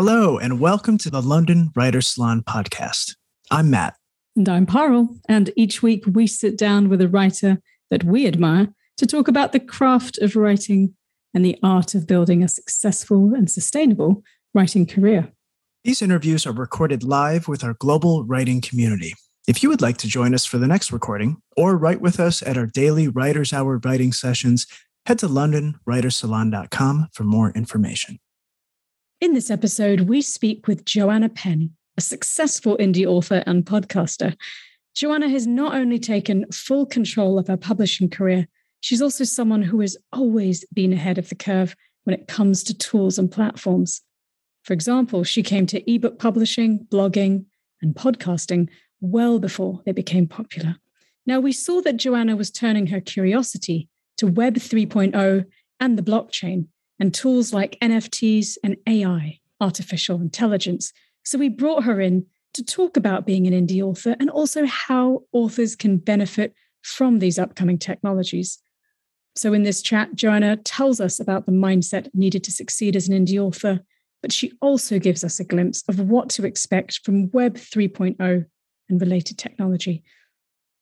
Hello, and welcome to the London Writers Salon podcast. I'm Matt. And I'm Parul. And each week we sit down with a writer that we admire to talk about the craft of writing and the art of building a successful and sustainable writing career. These interviews are recorded live with our global writing community. If you would like to join us for the next recording or write with us at our daily Writers Hour writing sessions, head to londonwritersalon.com for more information. In this episode, we speak with Joanna Penn, a successful indie author and podcaster. Joanna has not only taken full control of her publishing career, she's also someone who has always been ahead of the curve when it comes to tools and platforms. For example, she came to ebook publishing, blogging, and podcasting well before they became popular. Now, we saw that Joanna was turning her curiosity to Web 3.0 and the blockchain and tools like NFTs and AI, artificial intelligence. So we brought her in to talk about being an indie author and also how authors can benefit from these upcoming technologies. So, in this chat, Joanna tells us about the mindset needed to succeed as an indie author, but she also gives us a glimpse of what to expect from Web 3.0 and related technology.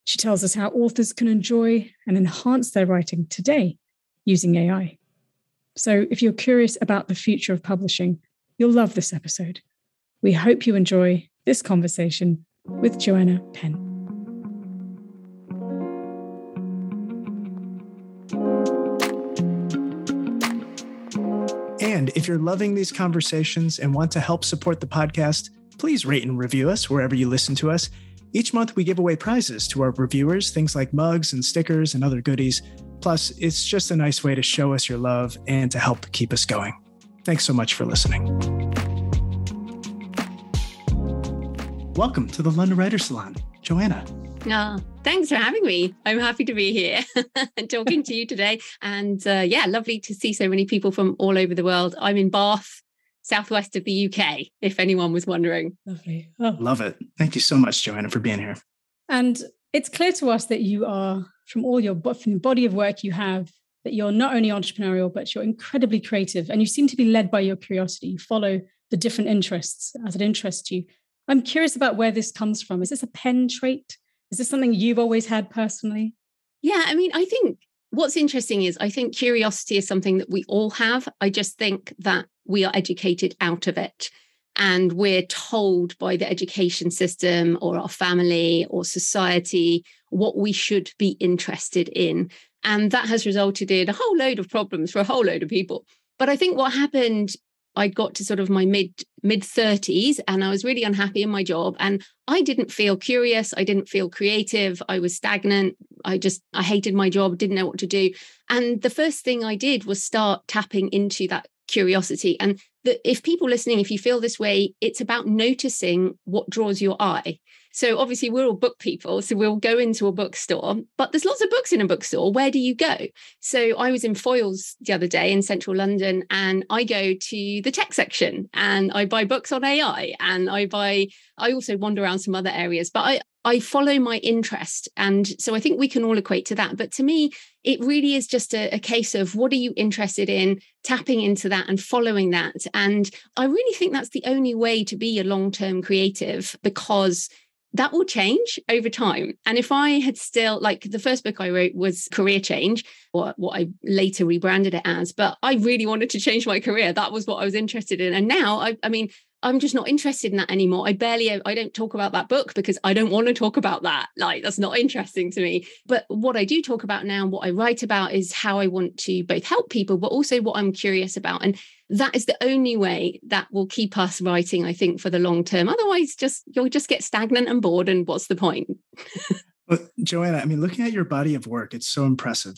She tells us how authors can enjoy and enhance their writing today using AI. So, if you're curious about the future of publishing, you'll love this episode. We hope you enjoy this conversation with Joanna Penn. And if you're loving these conversations and want to help support the podcast, please rate and review us wherever you listen to us. Each month, we give away prizes to our reviewers, things like mugs and stickers and other goodies. Plus, it's just a nice way to show us your love and to help keep us going. Thanks so much for listening. Welcome to the London Writer Salon, Joanna. Oh, thanks for having me. I'm happy to be here and talking to you today. And uh, yeah, lovely to see so many people from all over the world. I'm in Bath, southwest of the UK, if anyone was wondering. Lovely. Oh. Love it. Thank you so much, Joanna, for being here. And it's clear to us that you are from all your from the body of work you have that you're not only entrepreneurial but you're incredibly creative and you seem to be led by your curiosity you follow the different interests as it interests you i'm curious about where this comes from is this a Penn trait is this something you've always had personally yeah i mean i think what's interesting is i think curiosity is something that we all have i just think that we are educated out of it and we're told by the education system or our family or society what we should be interested in. And that has resulted in a whole load of problems for a whole load of people. But I think what happened, I got to sort of my mid mid 30s and I was really unhappy in my job and I didn't feel curious, I didn't feel creative, I was stagnant. I just I hated my job, didn't know what to do. And the first thing I did was start tapping into that curiosity. And that if people listening, if you feel this way, it's about noticing what draws your eye. So obviously we're all book people, so we'll go into a bookstore, but there's lots of books in a bookstore. Where do you go? So I was in Foyles the other day in central London and I go to the tech section and I buy books on AI and I buy I also wander around some other areas, but I I follow my interest. And so I think we can all equate to that. But to me, it really is just a, a, case of what are you interested in, tapping into that and following that. And I really think that's the only way to be a long term creative because that will change over time. And if I had still, like the first book I wrote was Career Change, or what I later rebranded it as, but I really wanted to change my career. That was what I was interested in. And now, I, I mean, I'm just not interested in that anymore. I barely, I don't talk about that book because I don't want to talk about that. Like, that's not interesting to me. But what I do talk about now, what I write about is how I want to both help people, but also what I'm curious about. And that is the only way that will keep us writing, I think, for the long term. Otherwise, just you'll just get stagnant and bored. And what's the point? well, Joanna, I mean, looking at your body of work, it's so impressive.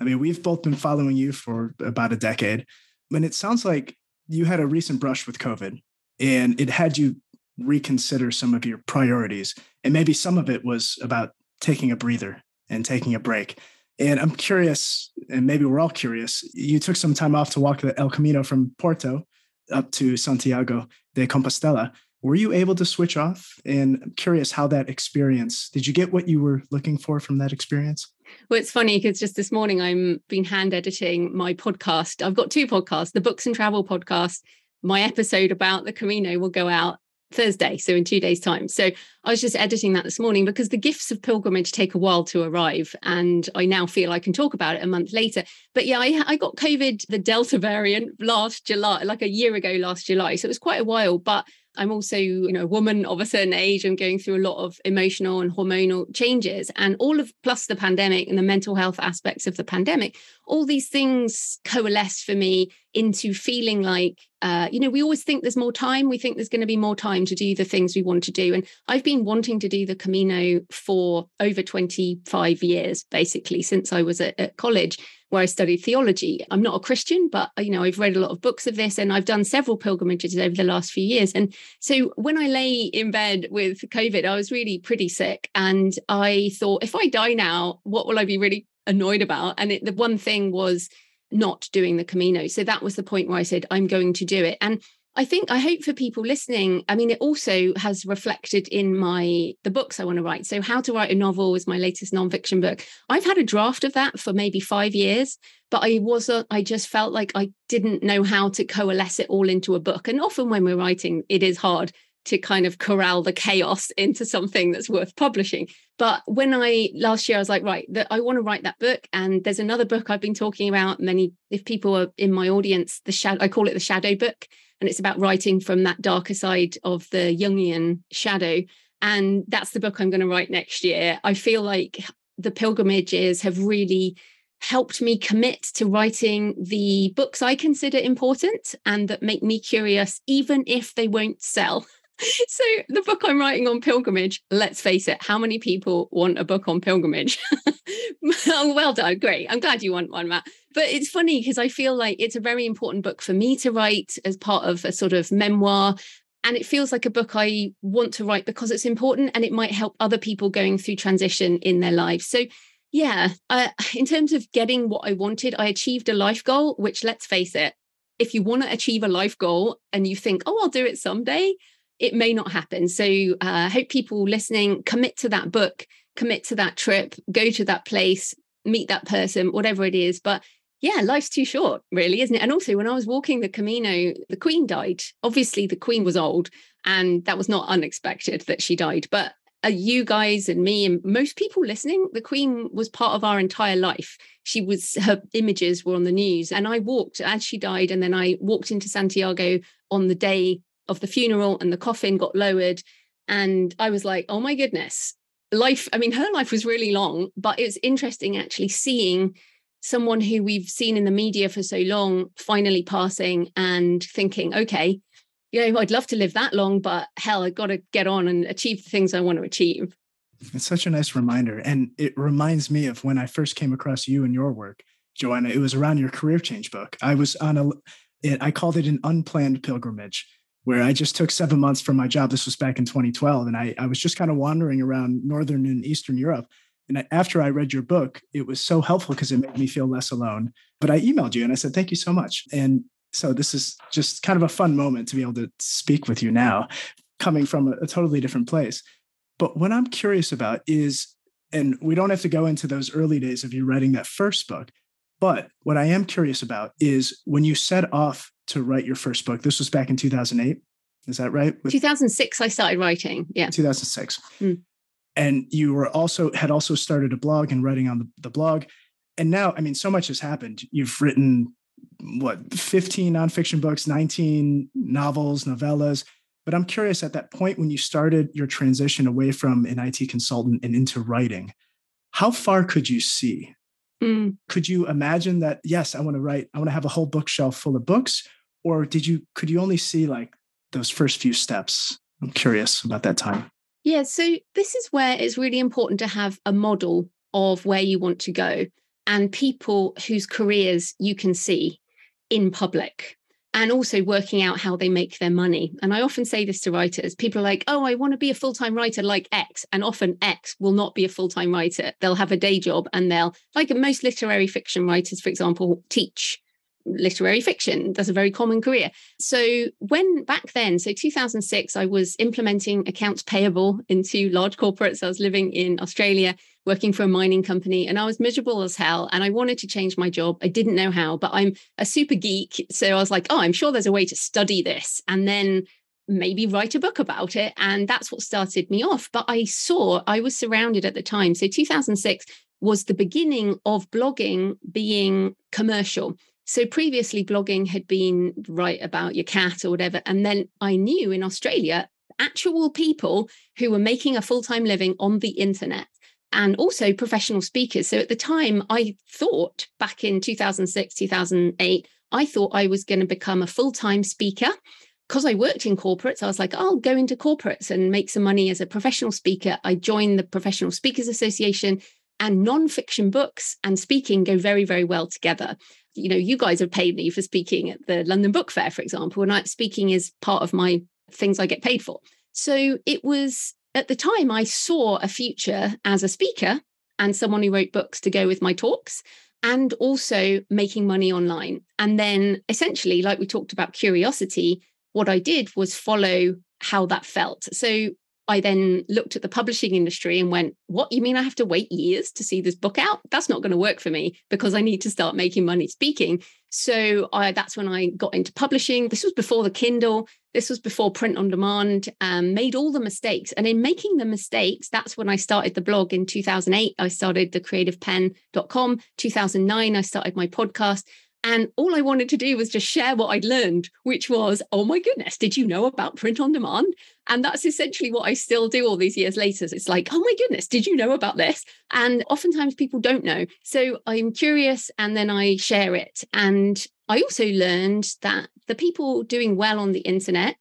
I mean, we've both been following you for about a decade. And it sounds like you had a recent brush with COVID and it had you reconsider some of your priorities. And maybe some of it was about taking a breather and taking a break. And I'm curious, and maybe we're all curious. You took some time off to walk the El Camino from Porto up to Santiago de Compostela. Were you able to switch off? And I'm curious how that experience, did you get what you were looking for from that experience? Well, it's funny because just this morning I'm been hand editing my podcast. I've got two podcasts, the books and travel podcast my episode about the Camino will go out Thursday, so in two days' time. So I was just editing that this morning because the gifts of pilgrimage take a while to arrive. And I now feel I can talk about it a month later. But yeah, I, I got COVID, the Delta variant last July, like a year ago last July. So it was quite a while. But I'm also, you know, a woman of a certain age. I'm going through a lot of emotional and hormonal changes, and all of plus the pandemic and the mental health aspects of the pandemic. All these things coalesce for me into feeling like, uh, you know, we always think there's more time. We think there's going to be more time to do the things we want to do. And I've been wanting to do the Camino for over 25 years, basically, since I was at, at college where I studied theology. I'm not a Christian, but you know, I've read a lot of books of this and I've done several pilgrimages over the last few years. And so when I lay in bed with COVID, I was really pretty sick. And I thought, if I die now, what will I be really annoyed about? And it, the one thing was not doing the Camino. So that was the point where I said, I'm going to do it. And I think I hope for people listening. I mean, it also has reflected in my the books I want to write. So, How to Write a Novel was my latest nonfiction book. I've had a draft of that for maybe five years, but I wasn't. I just felt like I didn't know how to coalesce it all into a book. And often when we're writing, it is hard to kind of corral the chaos into something that's worth publishing. But when I last year, I was like, right, that I want to write that book. And there's another book I've been talking about. Many, if people are in my audience, the shadow, I call it the shadow book and it's about writing from that darker side of the Jungian shadow. And that's the book I'm going to write next year. I feel like the pilgrimages have really helped me commit to writing the books I consider important and that make me curious, even if they won't sell. so the book I'm writing on pilgrimage, let's face it, how many people want a book on pilgrimage? oh, well done. Great. I'm glad you want one, Matt. But it's funny because I feel like it's a very important book for me to write as part of a sort of memoir. And it feels like a book I want to write because it's important and it might help other people going through transition in their lives. So, yeah, uh, in terms of getting what I wanted, I achieved a life goal, which let's face it, if you want to achieve a life goal and you think, oh, I'll do it someday, it may not happen. So uh, I hope people listening commit to that book, commit to that trip, go to that place, meet that person, whatever it is. But yeah, life's too short, really, isn't it? And also, when I was walking the Camino, the Queen died. Obviously, the Queen was old, and that was not unexpected that she died. But uh, you guys and me and most people listening, the Queen was part of our entire life. She was, her images were on the news. And I walked as she died, and then I walked into Santiago on the day of the funeral and the coffin got lowered. And I was like, oh my goodness, life. I mean, her life was really long, but it was interesting actually seeing someone who we've seen in the media for so long finally passing and thinking, okay, you know, I'd love to live that long, but hell, I've got to get on and achieve the things I want to achieve. It's such a nice reminder. And it reminds me of when I first came across you and your work, Joanna. It was around your career change book. I was on a, it, I called it an unplanned pilgrimage where I just took seven months from my job. This was back in 2012. And I, I was just kind of wandering around Northern and Eastern Europe. And after I read your book, it was so helpful because it made me feel less alone. But I emailed you and I said, thank you so much. And so this is just kind of a fun moment to be able to speak with you now, coming from a, a totally different place. But what I'm curious about is, and we don't have to go into those early days of you writing that first book, but what I am curious about is when you set off to write your first book. This was back in 2008. Is that right? With 2006, I started writing. Yeah. 2006. Mm. And you were also had also started a blog and writing on the, the blog. And now, I mean, so much has happened. You've written what 15 nonfiction books, 19 novels, novellas. But I'm curious at that point when you started your transition away from an IT consultant and into writing, how far could you see? Mm. Could you imagine that, yes, I want to write, I want to have a whole bookshelf full of books? Or did you, could you only see like those first few steps? I'm curious about that time. Yeah. So this is where it's really important to have a model of where you want to go and people whose careers you can see in public and also working out how they make their money. And I often say this to writers people are like, oh, I want to be a full time writer like X. And often X will not be a full time writer. They'll have a day job and they'll, like most literary fiction writers, for example, teach literary fiction. That's a very common career. So when back then, so 2006, I was implementing accounts payable into large corporates. I was living in Australia, working for a mining company, and I was miserable as hell. And I wanted to change my job. I didn't know how, but I'm a super geek. So I was like, oh, I'm sure there's a way to study this. And then maybe write a book about it. And that's what started me off. But I saw, I was surrounded at the time. So 2006 was the beginning of blogging being commercial. So previously, blogging had been write about your cat or whatever. And then I knew in Australia, actual people who were making a full time living on the internet and also professional speakers. So at the time, I thought back in 2006, 2008, I thought I was going to become a full time speaker because I worked in corporates, I was like, I'll go into corporates and make some money as a professional speaker. I joined the Professional Speakers Association, and non-fiction books and speaking go very, very well together. You know, you guys have paid me for speaking at the London Book Fair, for example, and I, speaking is part of my things I get paid for. So it was at the time I saw a future as a speaker and someone who wrote books to go with my talks and also making money online. And then essentially, like we talked about curiosity, what I did was follow how that felt. So I then looked at the publishing industry and went, What, you mean I have to wait years to see this book out? That's not going to work for me because I need to start making money speaking. So I, that's when I got into publishing. This was before the Kindle, this was before print on demand, um, made all the mistakes. And in making the mistakes, that's when I started the blog in 2008. I started the creativepenn.com. 2009, I started my podcast. And all I wanted to do was just share what I'd learned, which was, oh my goodness, did you know about print on demand? And that's essentially what I still do all these years later. It's like, oh my goodness, did you know about this? And oftentimes people don't know. So I'm curious and then I share it. And I also learned that the people doing well on the internet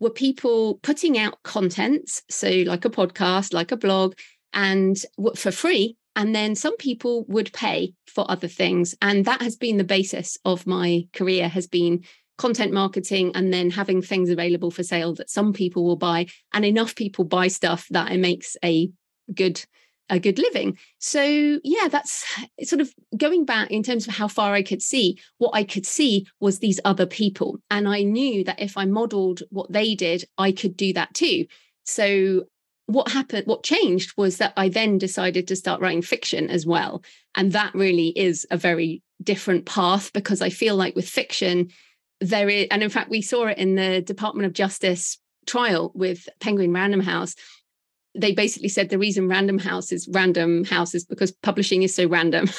were people putting out content. So, like a podcast, like a blog, and for free and then some people would pay for other things. And that has been the basis of my career has been content marketing and then having things available for sale that some people will buy and enough people buy stuff that it makes a good a good living. So yeah that's sort of going back in terms of how far i could see what i could see was these other people. And i knew that if i modeled what they did i could do that too. So what happened what changed was that i then decided to start writing fiction as well. And that really is a very different path because i feel like with fiction there is and in fact we saw it in the department of justice trial with penguin random house. They basically said the reason random house is random house is because publishing is so random.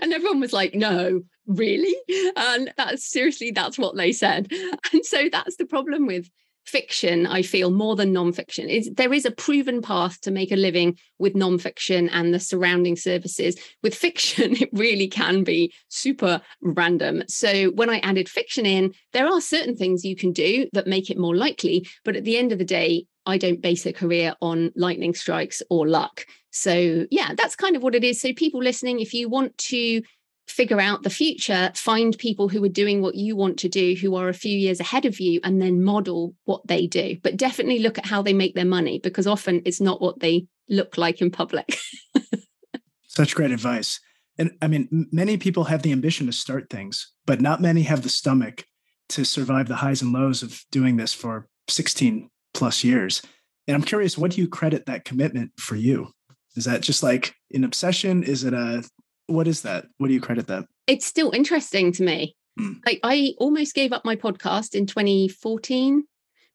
And everyone was like no really? And that's seriously that's what they said. And so that's the problem with fiction, I feel, more than nonfiction. Is there is a proven path to make a living with nonfiction and the surrounding services. With fiction, it really can be super random. So when I added fiction in, there are certain things you can do that make it more likely. But at the end of the day, I don't base a career on lightning strikes or luck. So, yeah, that's kind of what it is. So, people listening, if you want to figure out the future, find people who are doing what you want to do, who are a few years ahead of you, and then model what they do. But definitely look at how they make their money because often it's not what they look like in public. Such great advice. And I mean, many people have the ambition to start things, but not many have the stomach to survive the highs and lows of doing this for 16 plus years. And I'm curious, what do you credit that commitment for you? Is that just like an obsession? Is it a what is that? What do you credit that? It's still interesting to me. Mm. Like I almost gave up my podcast in 2014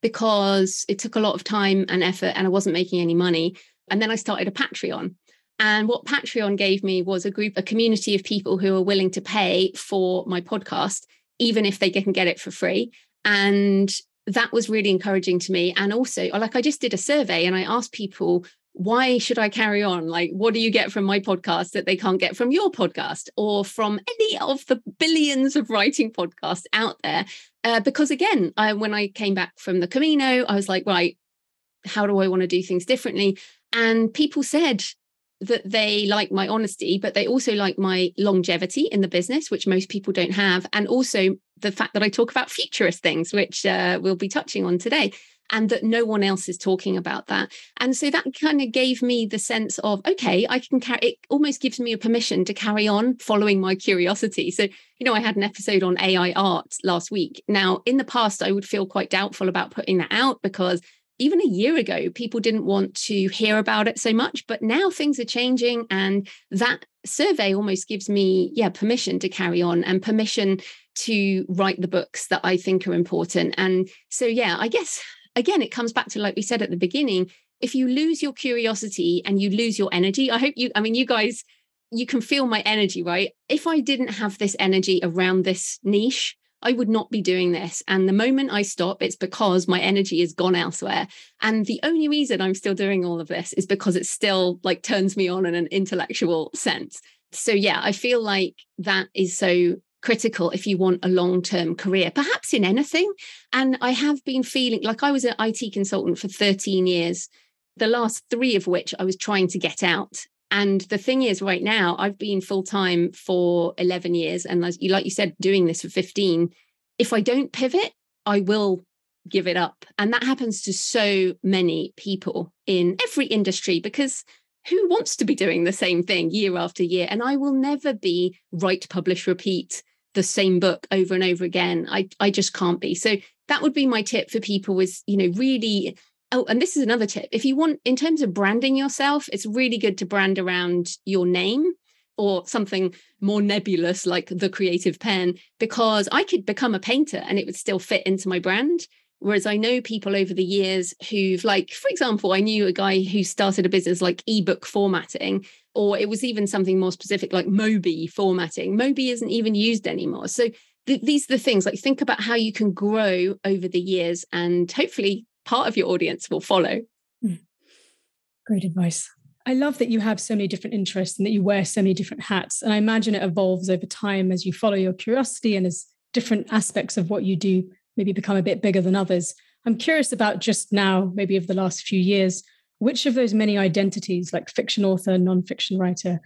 because it took a lot of time and effort and I wasn't making any money. And then I started a Patreon. And what Patreon gave me was a group, a community of people who are willing to pay for my podcast, even if they can get it for free. And that was really encouraging to me. And also, like, I just did a survey and I asked people why should I carry on? Like, what do you get from my podcast that they can't get from your podcast or from any of the billions of writing podcasts out there? Uh, because again, I, when I came back from the Camino, I was like, right, how do I want to do things differently? And people said that they like my honesty, but they also like my longevity in the business, which most people don't have. And also the fact that I talk about futurist things, which uh, we'll be touching on today. And that no one else is talking about that. And so that kind of gave me the sense of, okay, I can carry it almost gives me a permission to carry on following my curiosity. So, you know, I had an episode on AI art last week. Now, in the past, I would feel quite doubtful about putting that out because even a year ago, people didn't want to hear about it so much. But now things are changing. And that survey almost gives me, yeah, permission to carry on and permission to write the books that I think are important. And so, yeah, I guess, again, it comes back to like we said at the beginning if you lose your curiosity and you lose your energy, I hope you, I mean, you guys, you can feel my energy, right? If I didn't have this energy around this niche, I would not be doing this. And the moment I stop, it's because my energy is gone elsewhere. And the only reason I'm still doing all of this is because it still like turns me on in an intellectual sense. So yeah, I feel like that is so critical if you want a long term career, perhaps in anything. And I have been feeling like I was an IT consultant for 13 years, the last three of which I was trying to get out. And the thing is, right now, I've been full time for 11 years. And as you, like you said, doing this for 15. If I don't pivot, I will give it up. And that happens to so many people in every industry because who wants to be doing the same thing year after year? And I will never be write, publish, repeat the same book over and over again. I, I just can't be. So that would be my tip for people was, you know, really Oh, and this is another tip. If you want, in terms of branding yourself, it's really good to brand around your name or something more nebulous like the Creative Penn, because I could become a painter and it would still fit into my brand. Whereas I know people over the years who've, like, for example, I knew a guy who started a business like ebook formatting, or it was even something more specific like Mobi formatting. Mobi isn't even used anymore. So th- these are the things like think about how you can grow over the years and hopefully part of your audience will follow. Mm. Great advice. I love that you have so many different interests and that you wear so many different hats. And I imagine it evolves over time as you follow your curiosity and as different aspects of what you do maybe become a bit bigger than others. I'm curious about just now, maybe over the last few years, which of those many identities, like fiction author, nonfiction writer,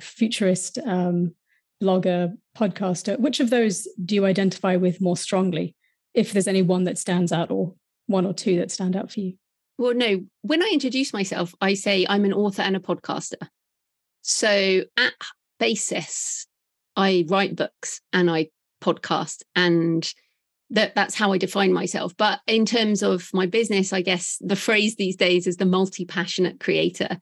futurist, um, blogger, podcaster, which of those do you identify with more strongly? If there's any one that stands out or one or two that stand out for you? Well, no. When I introduce myself, I say I'm an author and a podcaster. So at basis, I write books and I podcast and that that's how I define myself. But in terms of my business, I guess the phrase these days is the multi-passionate creator.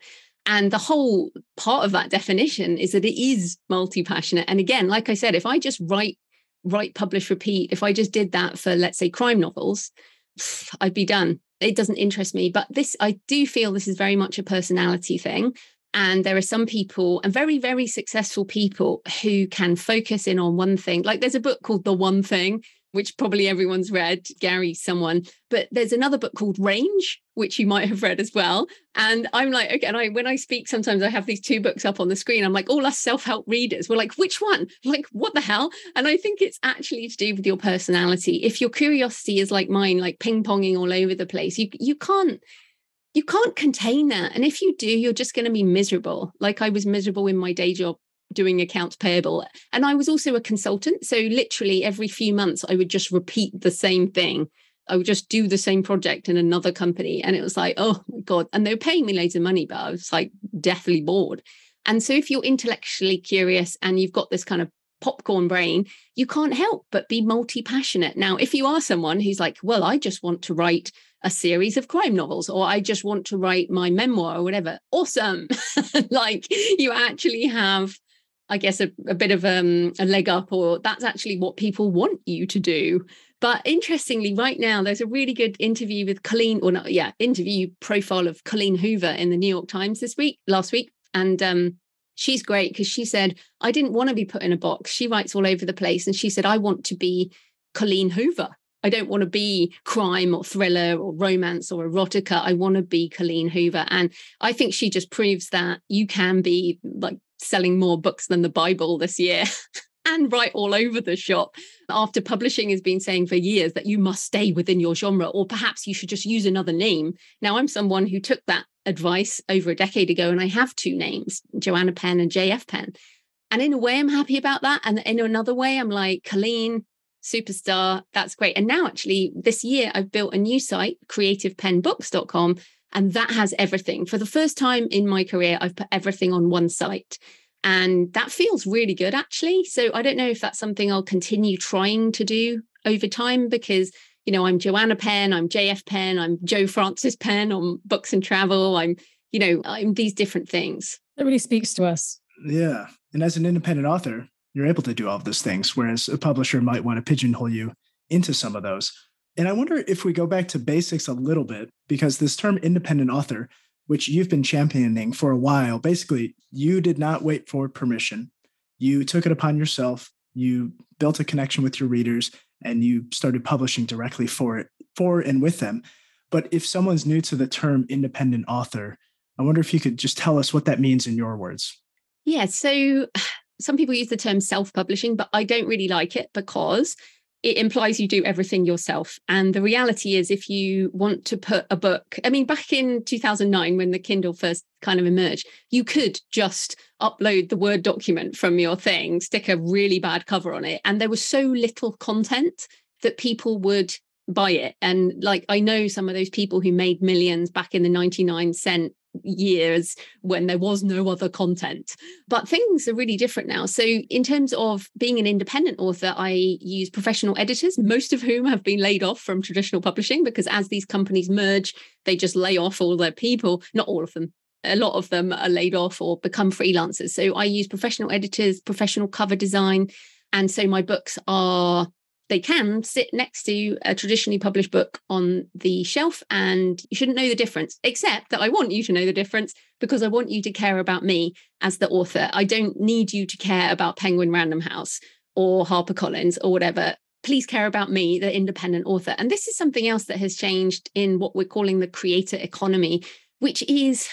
And the whole part of that definition is that it is multi-passionate. And again, like I said, if I just write, write, publish, repeat, if I just did that for let's say crime novels, I'd be done. It doesn't interest me. But this, I do feel this is very much a personality thing. And there are some people and very, very successful people who can focus in on one thing. Like there's a book called The One Thing, which probably everyone's read, Gary, someone. But there's another book called Range, which you might have read as well. And I'm like, okay, and I when I speak, sometimes I have these two books up on the screen. I'm like, all us self-help readers, we're like, which one? Like, what the hell? And I think it's actually to do with your personality. If your curiosity is like mine, like ping-ponging all over the place, you you can't you can't contain that. And if you do, you're just going to be miserable. Like I was miserable in my day job doing accounts payable. And I was also a consultant. So literally every few months, I would just repeat the same thing. I would just do the same project in another company. And it was like, oh my God. And they were paying me loads of money, but I was like deathly bored. And so if you're intellectually curious and you've got this kind of popcorn brain, you can't help but be multi passionate. Now, if you are someone who's like, well, I just want to write a series of crime novels, or I just want to write my memoir or whatever, awesome. like you actually have I guess, a, a bit of um, a leg up, or that's actually what people want you to do. But interestingly, right now, there's a really good interview with Colleen, or not, yeah, interview profile of Colleen Hoover in the New York Times this week, last week. And um, she's great because she said, I didn't want to be put in a box. She writes all over the place. And she said, I want to be Colleen Hoover. I don't want to be crime or thriller or romance or erotica. I want to be Colleen Hoover. And I think she just proves that you can be like selling more books than the Bible this year. and write all over the shop after publishing has been saying for years that you must stay within your genre or perhaps you should just use another name now i'm someone who took that advice over a decade ago and i have two names joanna penn and jf penn and in a way i'm happy about that and in another way i'm like colleen superstar. That's great. And now, actually, this year, I've built a new site, creativepennbooks.com, and that has everything. For the first time in my career, I've put everything on one site. And that feels really good, actually. So I don't know if that's something I'll continue trying to do over time because, you know, I'm Joanna Penn, I'm JF Penn, I'm Jo Frances Penn on books and travel. I'm, you know, I'm these different things. That really speaks to us. Yeah. And as an independent author, you're able to do all of those things, whereas a publisher might want to pigeonhole you into some of those. And I wonder if we go back to basics a little bit, because this term independent author, which you've been championing for a while, basically, you did not wait for permission. You took it upon yourself. You built a connection with your readers and you started publishing directly for it, for and with them. But if someone's new to the term independent author, I wonder if you could just tell us what that means in your words. Yeah. So some people use the term self publishing, but I don't really like it because it implies you do everything yourself. And the reality is, if you want to put a book, I mean, back in 2009, when the Kindle first kind of emerged, you could just upload the Word document from your thing, stick a really bad cover on it. And there was so little content that people would buy it. And like, I know some of those people who made millions back in the 99 cent years when there was no other content. But things are really different now. So, in terms of being an independent author, I use professional editors, most of whom have been laid off from traditional publishing because as these companies merge, they just lay off all their people, not all of them. A lot of them are laid off or become freelancers. So I use professional editors, professional cover design. And so my books are they can sit next to a traditionally published book on the shelf and you shouldn't know the difference except that i want you to know the difference because i want you to care about me as the author. I don't need you to care about penguin random house or harpercollins or whatever. Please care about me the independent author. And this is something else that has changed in what we're calling the creator economy which is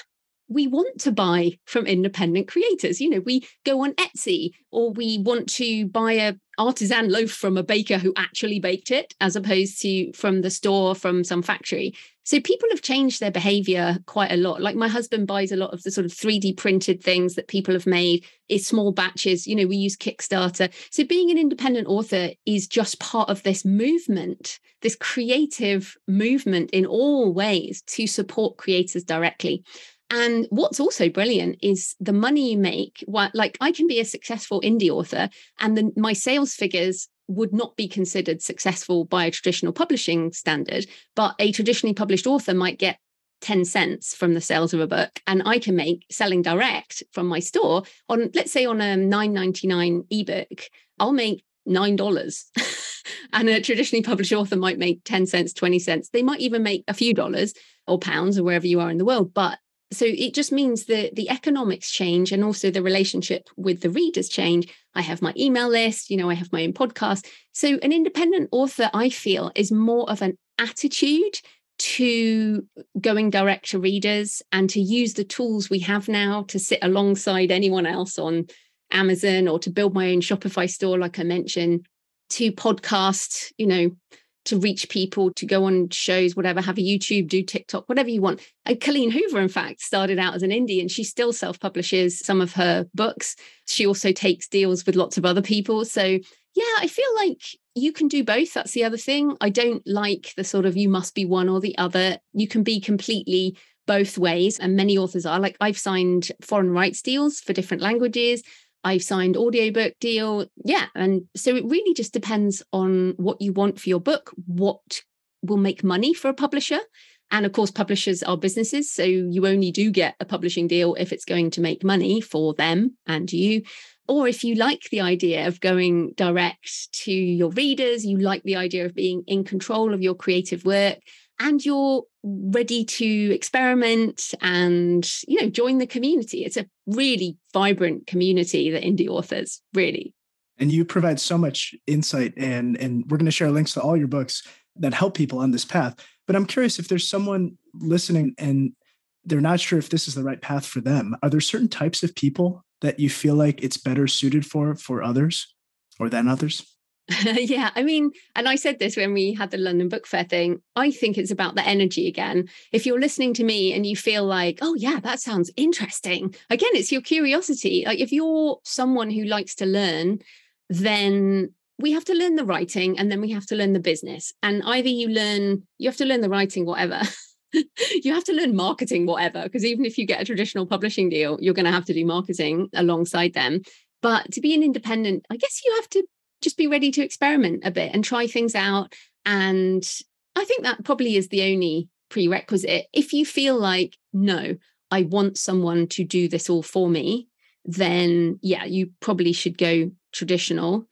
we want to buy from independent creators. You know, we go on Etsy or we want to buy a artisan loaf from a baker who actually baked it as opposed to from the store from some factory. So people have changed their behavior quite a lot. Like my husband buys a lot of the sort of 3D printed things that people have made in small batches. You know, we use Kickstarter. So being an independent author is just part of this movement, this creative movement in all ways to support creators directly. And what's also brilliant is the money you make. Like I can be a successful indie author, and my sales figures would not be considered successful by a traditional publishing standard, but a traditionally published author might get 10 cents from the sales of a book and I can make selling direct from my store on let's say on a 9.99 ebook I'll make $9 and a traditionally published author might make 10 cents 20 cents they might even make a few dollars or pounds or wherever you are in the world but so it just means that the economics change and also the relationship with the readers change. I have my email list you know i have my own podcast. So an independent author i feel is more of an attitude to going direct to readers and to use the tools we have now to sit alongside anyone else on amazon or to build my own shopify store like i mentioned to podcast you know to reach people, to go on shows, whatever, have a YouTube, do TikTok, whatever you want. And Colleen Hoover, in fact, started out as an indie and she still self publishes some of her books. She also takes deals with lots of other people. So, yeah, I feel like you can do both. That's the other thing. I don't like the sort of you must be one or the other. You can be completely both ways. And many authors are like, I've signed foreign rights deals for different languages. I've signed audiobook deal. Yeah. And so it really just depends on what you want for your book, what will make money for a publisher. And of course, publishers are businesses. So you only do get a publishing deal if it's going to make money for them and you. Or if you like the idea of going direct to your readers, you like the idea of being in control of your creative work, and you're ready to experiment and you know join the community. It's a really vibrant community that indie authors really and you provide so much insight and and we're going to share links to all your books that help people on this path. But i'm curious if there's someone listening and they're not sure if this is the right path for them are there certain types of people that you feel like it's better suited for for others or than others yeah, I mean, and I said this when we had the London Book Fair thing. I think it's about the energy again. If you're listening to me and you feel like, oh, yeah, that sounds interesting, again, it's your curiosity. Like if you're someone who likes to learn, then we have to learn the writing and then we have to learn the business. And either you learn, you have to learn the writing, whatever. you have to learn marketing, whatever, because even if you get a traditional publishing deal, you're going to have to do marketing alongside them. But to be an independent, I guess you have to just be ready to experiment a bit and try things out. And I think that probably is the only prerequisite. If you feel like, no, I want someone to do this all for me, then yeah, you probably should go traditional.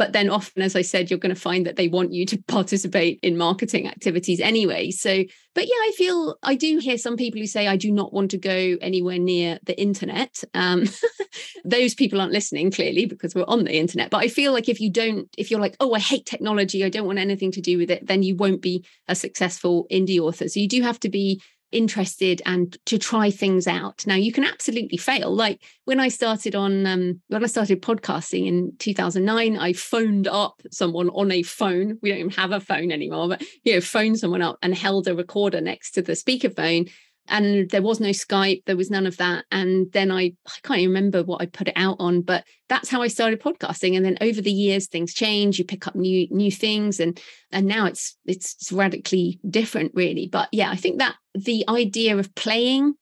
But then often, as I said, you're going to find that they want you to participate in marketing activities anyway. So, but yeah, I feel I do hear some people who say, I do not want to go anywhere near the internet. Um, those people aren't listening clearly because we're on the internet. But I feel like if you don't, if you're like, oh, I hate technology, I don't want anything to do with it, then you won't be a successful indie author. So you do have to be interested and to try things out. Now you can absolutely fail. Like when I started on um, when I started podcasting in 2009, I phoned up someone on a phone. We don't even have a phone anymore, but you know, phoned someone up and held a recorder next to the speakerphone and there was no Skype, there was none of that. And then I, I can't even remember what I put it out on, but that's how I started podcasting. And then over the years, things change. You pick up new new things, and and now it's it's radically different, really. But yeah, I think that the idea of playing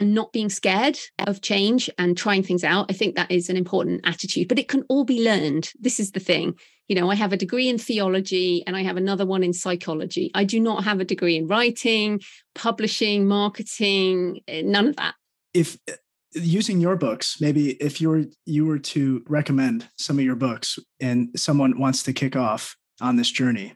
and not being scared of change and trying things out, I think that is an important attitude. But it can all be learned. This is the thing you know, I have a degree in theology and I have another one in psychology. I do not have a degree in writing, publishing, marketing, eh, none of that. If eh, using your books, maybe if you were you were to recommend some of your books and someone wants to kick off on this journey,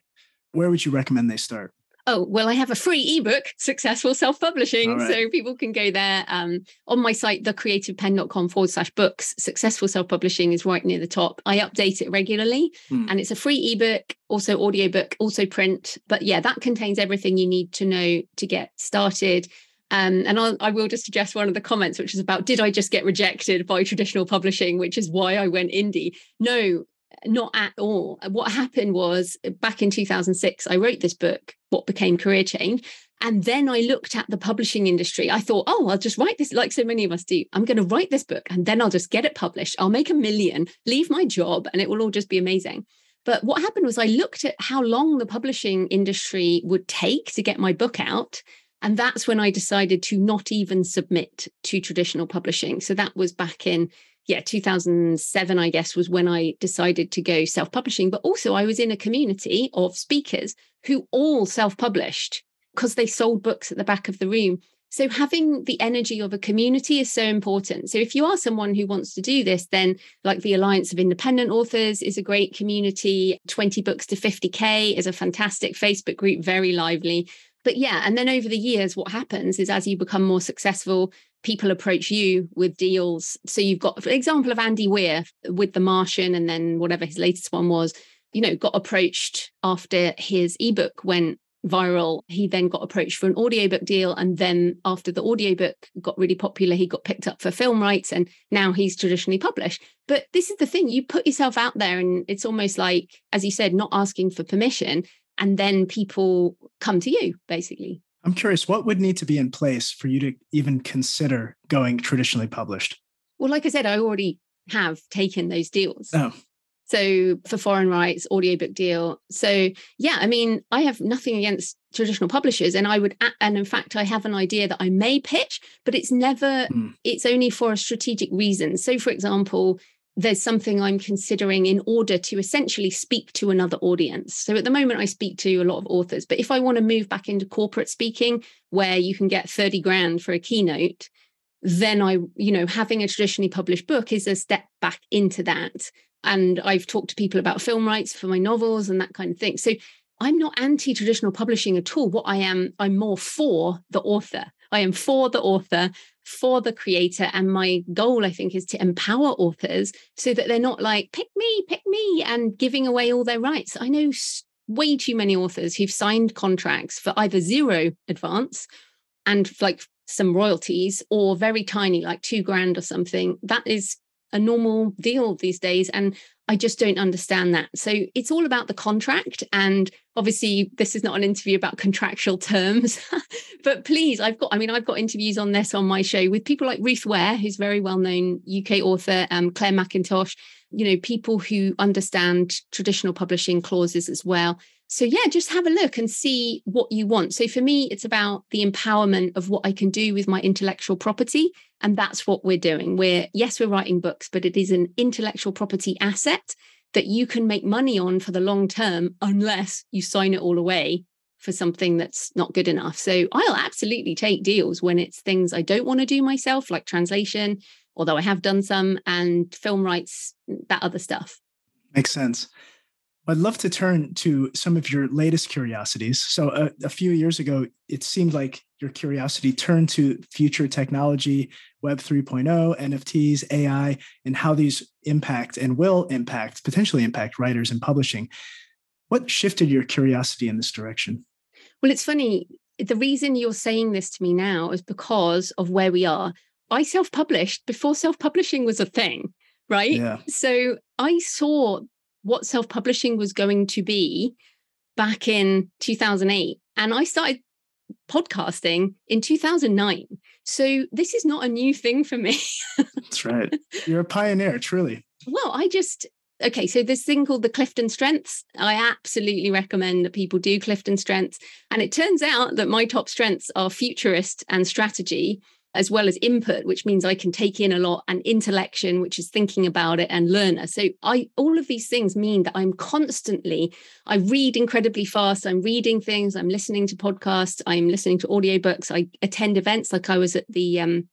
where would you recommend they start? Oh, well, I have a free ebook, Successful Self Publishing. Right. So people can go there um, on my site, thecreativepenn.com forward slash books. Successful Self Publishing is right near the top. I update it regularly hmm. and it's a free ebook, also audiobook, also print. But yeah, that contains everything you need to know to get started. Um, and I'll, I will just suggest one of the comments, which is about did I just get rejected by traditional publishing, which is why I went indie? No, not at all. Uh, what happened was uh, back in 2006, I wrote this book, What Became Career Change. And then I looked at the publishing industry. I thought, oh, I'll just write this like so many of us do. I'm going to write this book and then I'll just get it published. I'll make a million, leave my job, and it will all just be amazing. But what happened was I looked at how long the publishing industry would take to get my book out. And that's when I decided to not even submit to traditional publishing. So that was back in yeah, 2007, I guess, was when I decided to go self publishing. But also, I was in a community of speakers who all self published because they sold books at the back of the room. So, having the energy of a community is so important. So, if you are someone who wants to do this, then like the Alliance of Independent Authors is a great community. 20 Books to 50K is a fantastic Facebook group, very lively. But yeah, and then over the years, what happens is as you become more successful, people approach you with deals. So you've got, for example, of Andy Weir with The Martian, and then whatever his latest one was, you know, got approached after his ebook went viral. He then got approached for an audiobook deal. And then after the audiobook got really popular, he got picked up for film rights and now he's traditionally published. But this is the thing you put yourself out there, and it's almost like, as you said, not asking for permission. And then people come to you, basically. I'm curious, what would need to be in place for you to even consider going traditionally published? Well, like I said, I already have taken those deals. Oh. So for foreign rights, audiobook deal. So yeah, I mean, I have nothing against traditional publishers, and I would, and in fact, I have an idea that I may pitch, but it's never. Mm. It's only for a strategic reason. So, for example, there's something I'm considering in order to essentially speak to another audience. So at the moment, I speak to a lot of authors, but if I want to move back into corporate speaking, where you can get 30 grand for a keynote, then I, you know, having a traditionally published book is a step back into that. And I've talked to people about film rights for my novels and that kind of thing. So I'm not anti traditional publishing at all. What I am, I'm more for the author. I am for the author, for the creator. And my goal, I think, is to empower authors so that they're not like, pick me, pick me, and giving away all their rights. I know way too many authors who've signed contracts for either zero advance and like some royalties or very tiny, like two grand or something. That is a normal deal these days. And I just don't understand that. So it's all about the contract. And obviously, this is not an interview about contractual terms, but please, I've got, I mean, I've got interviews on this on my show with people like Ruth Ware, who's very well known UK author, um, Clare Mackintosh, you know, people who understand traditional publishing clauses as well. So, yeah, just have a look and see what you want. So, for me, it's about the empowerment of what I can do with my intellectual property. And that's what we're doing. We're, yes, we're writing books, but it is an intellectual property asset that you can make money on for the long term unless you sign it all away for something that's not good enough. So, I'll absolutely take deals when it's things I don't want to do myself, like translation, although I have done some, and film rights, that other stuff. Makes sense. I'd love to turn to some of your latest curiosities. So, a, a, few years ago, it seemed like your curiosity turned to future technology, Web 3.0, NFTs, AI, and how these impact and will impact, potentially impact writers and publishing. What shifted your curiosity in this direction? Well, it's funny. The reason you're saying this to me now is because of where we are. I self published before self publishing was a thing, right? Yeah. So I saw what self publishing was going to be back in 2008. And I started podcasting in 2009. So this is not a new thing for me. That's right. You're a pioneer, truly. Well, I just, okay, so this thing called the Clifton Strengths, I absolutely recommend that people do Clifton Strengths. And it turns out that my top strengths are futurist and strategy as well as input, which means I can take in a lot, and intellection, which is thinking about it, and learner. So I all of these things mean that I'm constantly, I read incredibly fast. I'm reading things, I'm listening to podcasts, I'm listening to audiobooks, I attend events like I was at the um,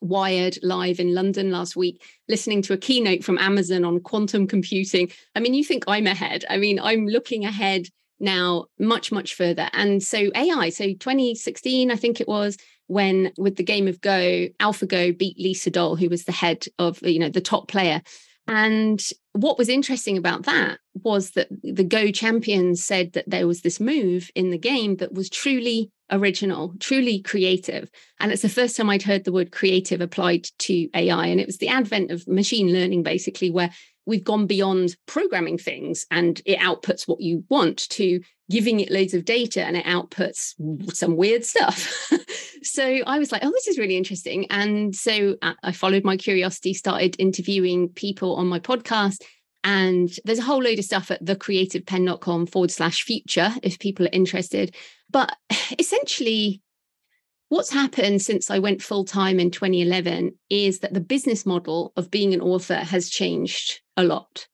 Wired live in London last week, listening to a keynote from Amazon on quantum computing. I mean, you think I'm ahead. I mean, I'm looking ahead now much, much further. And so AI, so 2016, I think it was, when with the game of Go, AlphaGo beat Lee Sedol, who was the head of, you know, the top player. And what was interesting about that was that the Go champions said that there was this move in the game that was truly original, truly creative. And it's the first time I'd heard the word creative applied to AI. And it was the advent of machine learning, basically, where we've gone beyond programming things and it outputs what you want to giving it loads of data and it outputs some weird stuff. so I was like, oh, this is really interesting. And so I followed my curiosity, started interviewing people on my podcast. And there's a whole load of stuff at thecreativepenn.com forward slash future if people are interested. But essentially, what's happened since I went full time in 2011 is that the business model of being an author has changed a lot.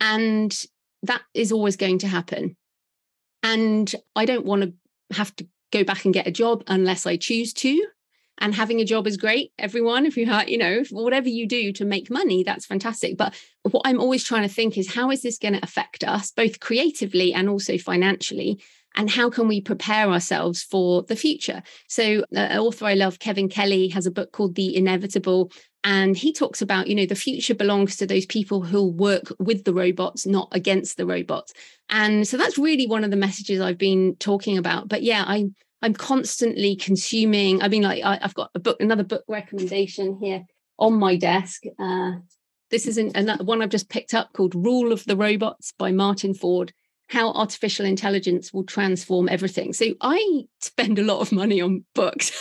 And that is always going to happen. And I don't want to have to go back and get a job unless I choose to. And having a job is great, everyone. If you have, you know, whatever you do to make money, that's fantastic. But what I'm always trying to think is how is this going to affect us, both creatively and also financially? and how can we prepare ourselves for the future? So, uh, author I love, Kevin Kelly, has a book called The Inevitable. And he talks about, you know, the future belongs to those people who'll work with the robots, not against the robots. And so that's really one of the messages I've been talking about. But yeah, I I'm constantly consuming. I mean, like I, have got a book, another book recommendation here on my desk. Uh, this is an, another one I've just picked up called Rule of the Robots by Martin Ford how artificial intelligence will transform everything. So I spend a lot of money on books.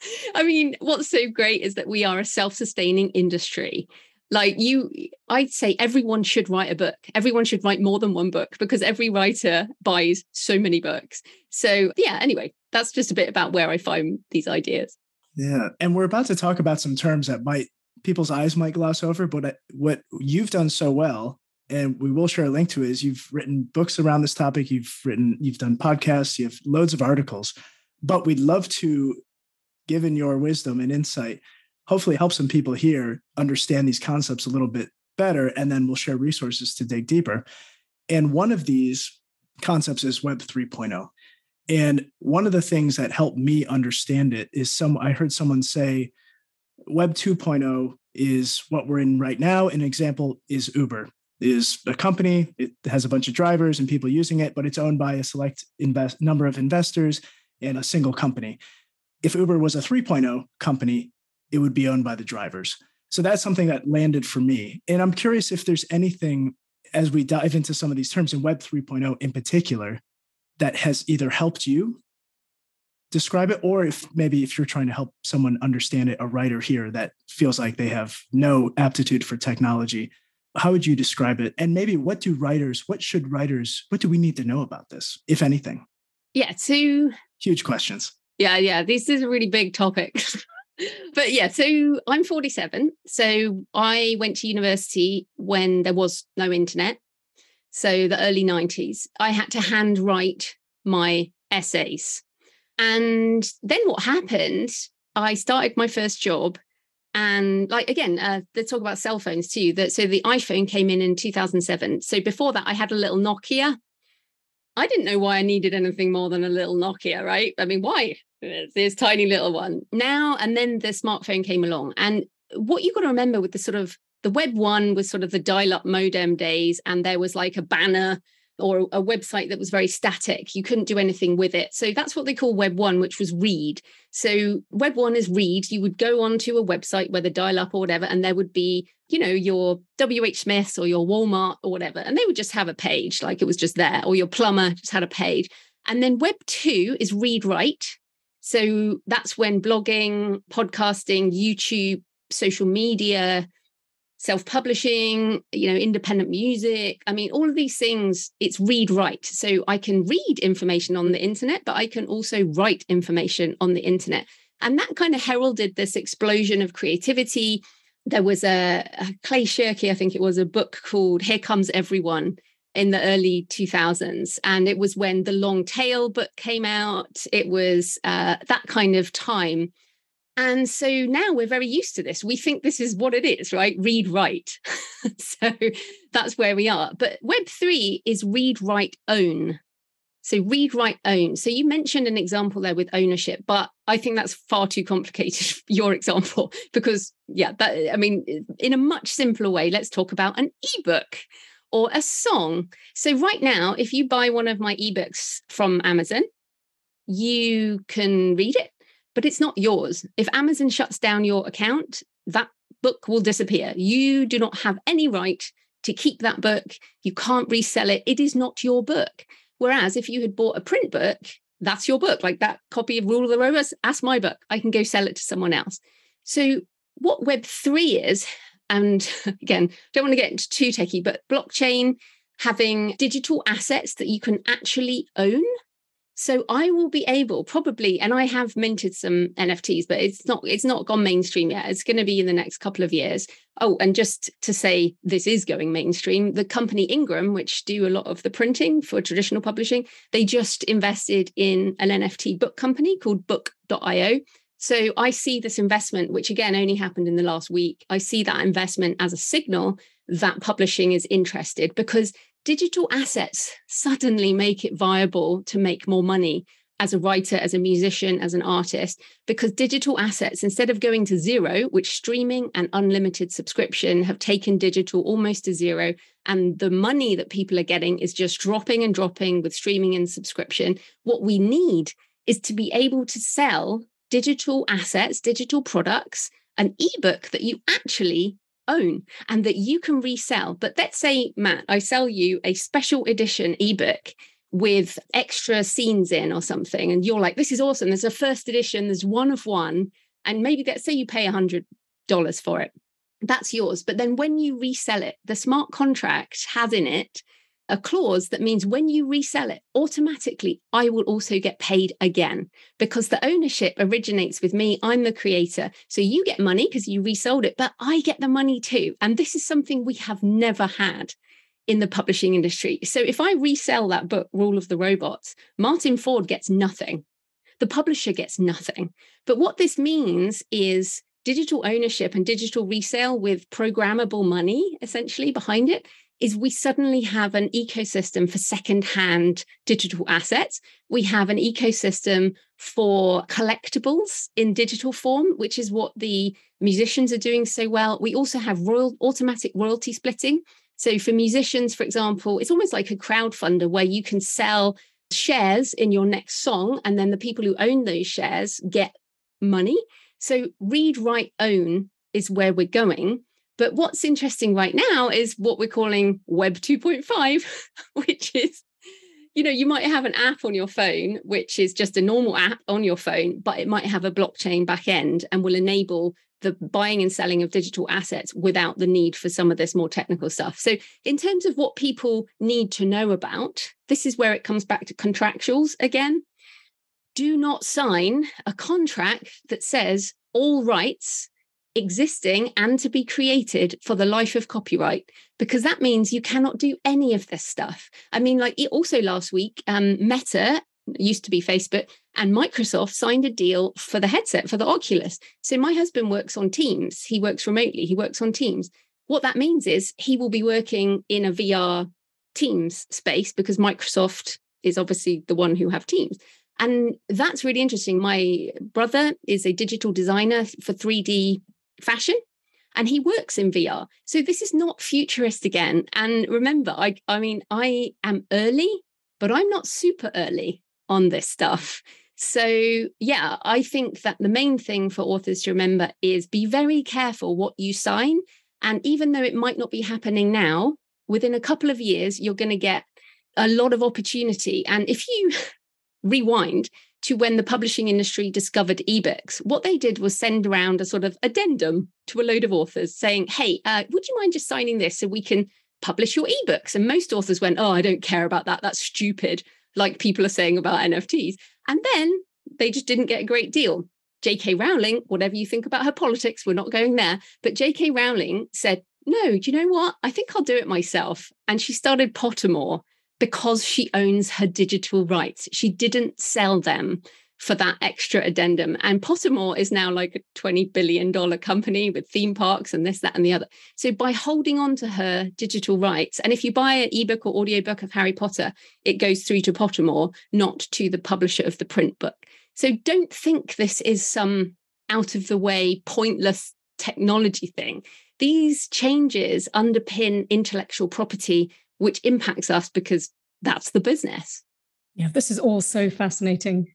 I mean, what's so great is that we are a self-sustaining industry. Like you, I'd say everyone should write a book. Everyone should write more than one book because every writer buys so many books. So yeah, anyway, that's just a bit about where I find these ideas. Yeah. And we're about to talk about some terms that might people's eyes might gloss over, but uh, what you've done so well and we will share a link to it is you've written books around this topic you've written you've done podcasts you have loads of articles. But we'd love to given your wisdom and insight hopefully help some people here understand these concepts a little bit better and then we'll share resources to dig deeper. And one of these concepts is web 3.0 and one of the things that helped me understand it is some i heard someone say web 2.0 is what we're in right now. An example is uber is a company. It has a bunch of drivers and people using it, but it's owned by a select invest number of investors in a single company. If Uber was a 3.0 company, it would be owned by the drivers. So that's something that landed for me. And I'm curious if there's anything as we dive into some of these terms in Web 3.0 in particular that has either helped you describe it? Or if maybe if you're trying to help someone understand it, a writer here that feels like they have no aptitude for technology, how would you describe it? And maybe what do writers, what should writers, what do we need to know about this, if anything? Yeah, two huge questions. Yeah, yeah. This is a really big topic. but yeah, so I'm 47. So I went to university when there was no internet. So the early 90s. I had to handwrite my essays. And then what happened? I started my first job. And like again, uh, talk about cell phones too. That so the iPhone came in in 2007. So before that, I had a little Nokia. I didn't know why I needed anything more than a little Nokia, right? I mean, why? this tiny little one. Now and then the smartphone came along. And what you got to remember with the sort of the web one was sort of the dial-up modem days, and there was like a banner or a website that was very static. You couldn't do anything with it. So that's what they call Web 1, which was read. So Web 1 is read. You would go onto a website, whether dial up or whatever, and there would be, you know, your WH Smiths or your Walmart or whatever. And they would just have a page, like it was just there, or your plumber just had a page. And then Web 2 is read write. So that's when blogging, podcasting, YouTube, social media, self-publishing you know independent music. I mean all of these things it's read write so i can read information on the internet but i can also write information on the internet. And that kind of heralded this explosion of creativity. There was a, a clay shirky i think it was a book called here comes everyone in the early 2000s and it was when the long tail book came out. It was uh, that kind of time and so now we're very used to this. We think this is what it is, right? Read, write. so that's where we are. But Web3 is read, write, own. So read, write, own. So you mentioned an example there with ownership, but I think that's far too complicated, your example, because, yeah, that, I mean, in a much simpler way, let's talk about an ebook or a song. So right now, if you buy one of my ebooks from Amazon, you can read it but it's not yours. If Amazon shuts down your account, that book will disappear. You do not have any right to keep that book. You can't resell it. It is not your book. Whereas if you had bought a print book, that's your book. Like that copy of Rule of the Robots, that's my book. I can go sell it to someone else. So what Web3 is, and again, don't want to get into too techie, but blockchain having digital assets that you can actually own so I will be able probably, and I have minted some NFTs, but it's not it's not gone mainstream yet. It's going to be in the next couple of years. Oh, and just to say this is going mainstream, the company Ingram, which do a lot of the printing for traditional publishing, they just invested in an NFT book company called book.io. So I see this investment, which again only happened in the last week. I see that investment as a signal that publishing is interested because digital assets suddenly make it viable to make more money as a writer, as a musician, as an artist, because digital assets, instead of going to zero, which streaming and unlimited subscription have taken digital almost to zero, and the money that people are getting is just dropping and dropping with streaming and subscription, what we need is to be able to sell digital assets, digital products, an ebook that you actually own and that you can resell. But let's say, Matt, I sell you a special edition ebook with extra scenes in or something, and you're like, this is awesome. There's a first edition, there's one of one. And maybe let's say you pay a $100 for it. That's yours. But then when you resell it, the smart contract has in it a clause that means when you resell it, automatically I will also get paid again because the ownership originates with me. I'm the creator. So you get money because you resold it, but I get the money too. And this is something we have never had in the publishing industry. So if I resell that book, Rule of the Robots, Martin Ford gets nothing. The publisher gets nothing. But what this means is digital ownership and digital resale with programmable money essentially behind it is we suddenly have an ecosystem for secondhand digital assets. We have an ecosystem for collectibles in digital form, which is what the musicians are doing so well. We also have royal automatic royalty splitting. So for musicians, for example, it's almost like a crowdfunder where you can sell shares in your next song, and then the people who own those shares get money. So read, write, own is where we're going. But what's interesting right now is what we're calling Web 2.5, which is you know, you might have an app on your phone, which is just a normal app on your phone, but it might have a blockchain back end and will enable the buying and selling of digital assets without the need for some of this more technical stuff. So, in terms of what people need to know about, this is where it comes back to contractuals again. Do not sign a contract that says all rights existing and to be created for the life of copyright because that means you cannot do any of this stuff. I mean like also last week um, meta used to be facebook and microsoft signed a deal for the headset for the oculus. So my husband works on teams. He works remotely. He works on teams. What that means is he will be working in a vr teams space because microsoft is obviously the one who have teams. And that's really interesting. My brother is a digital designer for 3D fashion and he works in VR. So this is not futurist again. And remember, I I mean, I am early, but I'm not super early on this stuff. So yeah, I think that the main thing for authors to remember is be very careful what you sign. And even though it might not be happening now, within a couple of years, you're going to get a lot of opportunity. And if you rewind, to when the publishing industry discovered ebooks, what they did was send around a sort of addendum to a load of authors saying, Hey, uh, would you mind just signing this so we can publish your ebooks? And most authors went, Oh, I don't care about that. That's stupid, like people are saying about NFTs. And then they just didn't get a great deal. J.K. Rowling, whatever you think about her politics, we're not going there. But J.K. Rowling said, No, do you know what? I think I'll do it myself. And she started Pottermore because she owns her digital rights. She didn't sell them for that extra addendum. And Pottermore is now like a $20 billion company with theme parks and this, that, and the other. So by holding on to her digital rights, and if you buy an ebook or audiobook of Harry Potter, it goes through to Pottermore, not to the publisher of the print book. So don't think this is some out of the way, pointless technology thing. These changes underpin intellectual property which impacts us because that's the business. Yeah, this is all so fascinating.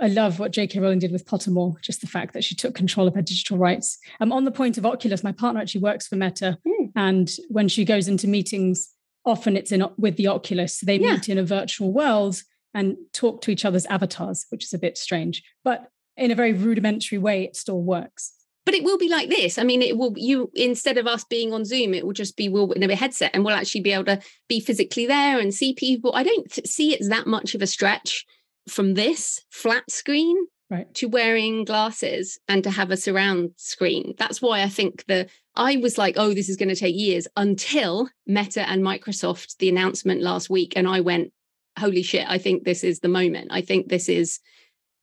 I love what J.K. Rowling did with Pottermore, just the fact that she took control of her digital rights. I'm um, on the point of Oculus. My partner actually works for Meta, mm. and when she goes into meetings, often it's in with the Oculus. They yeah. meet in a virtual world and talk to each other's avatars, which is a bit strange, but in a very rudimentary way, it still works but it will be like this. I mean, it will you instead of us being on Zoom, it will just be we'll in a headset and we'll actually be able to be physically there and see people. I don't see it's that much of a stretch from this flat screen right. to wearing glasses and to have a surround screen. That's why I think the I was like, oh, this is going to take years until Meta and Microsoft, the announcement last week. And I went, holy shit, I think this is the moment. I think this is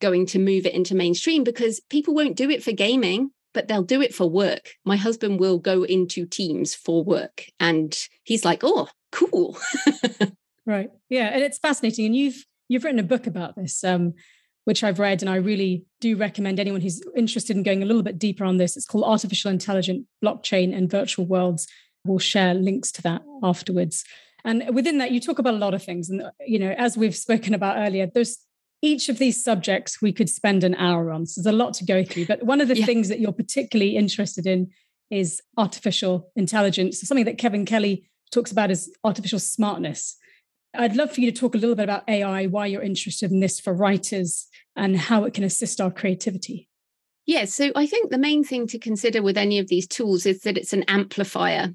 going to move it into mainstream because people won't do it for gaming but they'll do it for work. My husband will go into teams for work and he's like, "Oh, cool." right. Yeah, and it's fascinating and you've you've written a book about this um which I've read and I really do recommend anyone who's interested in going a little bit deeper on this. It's called Artificial Intelligence Blockchain and Virtual Worlds. We'll share links to that afterwards. And within that, you talk about a lot of things. And, you know, as we've spoken about earlier, there's each of these subjects we could spend an hour on. So there's a lot to go through. But one of the yeah. things that you're particularly interested in is artificial intelligence. So something that Kevin Kelly talks about is artificial smartness. I'd love for you to talk a little bit about AI, why you're interested in this for writers, and how it can assist our creativity. Yes, yeah, so I think the main thing to consider with any of these tools is that it's an amplifier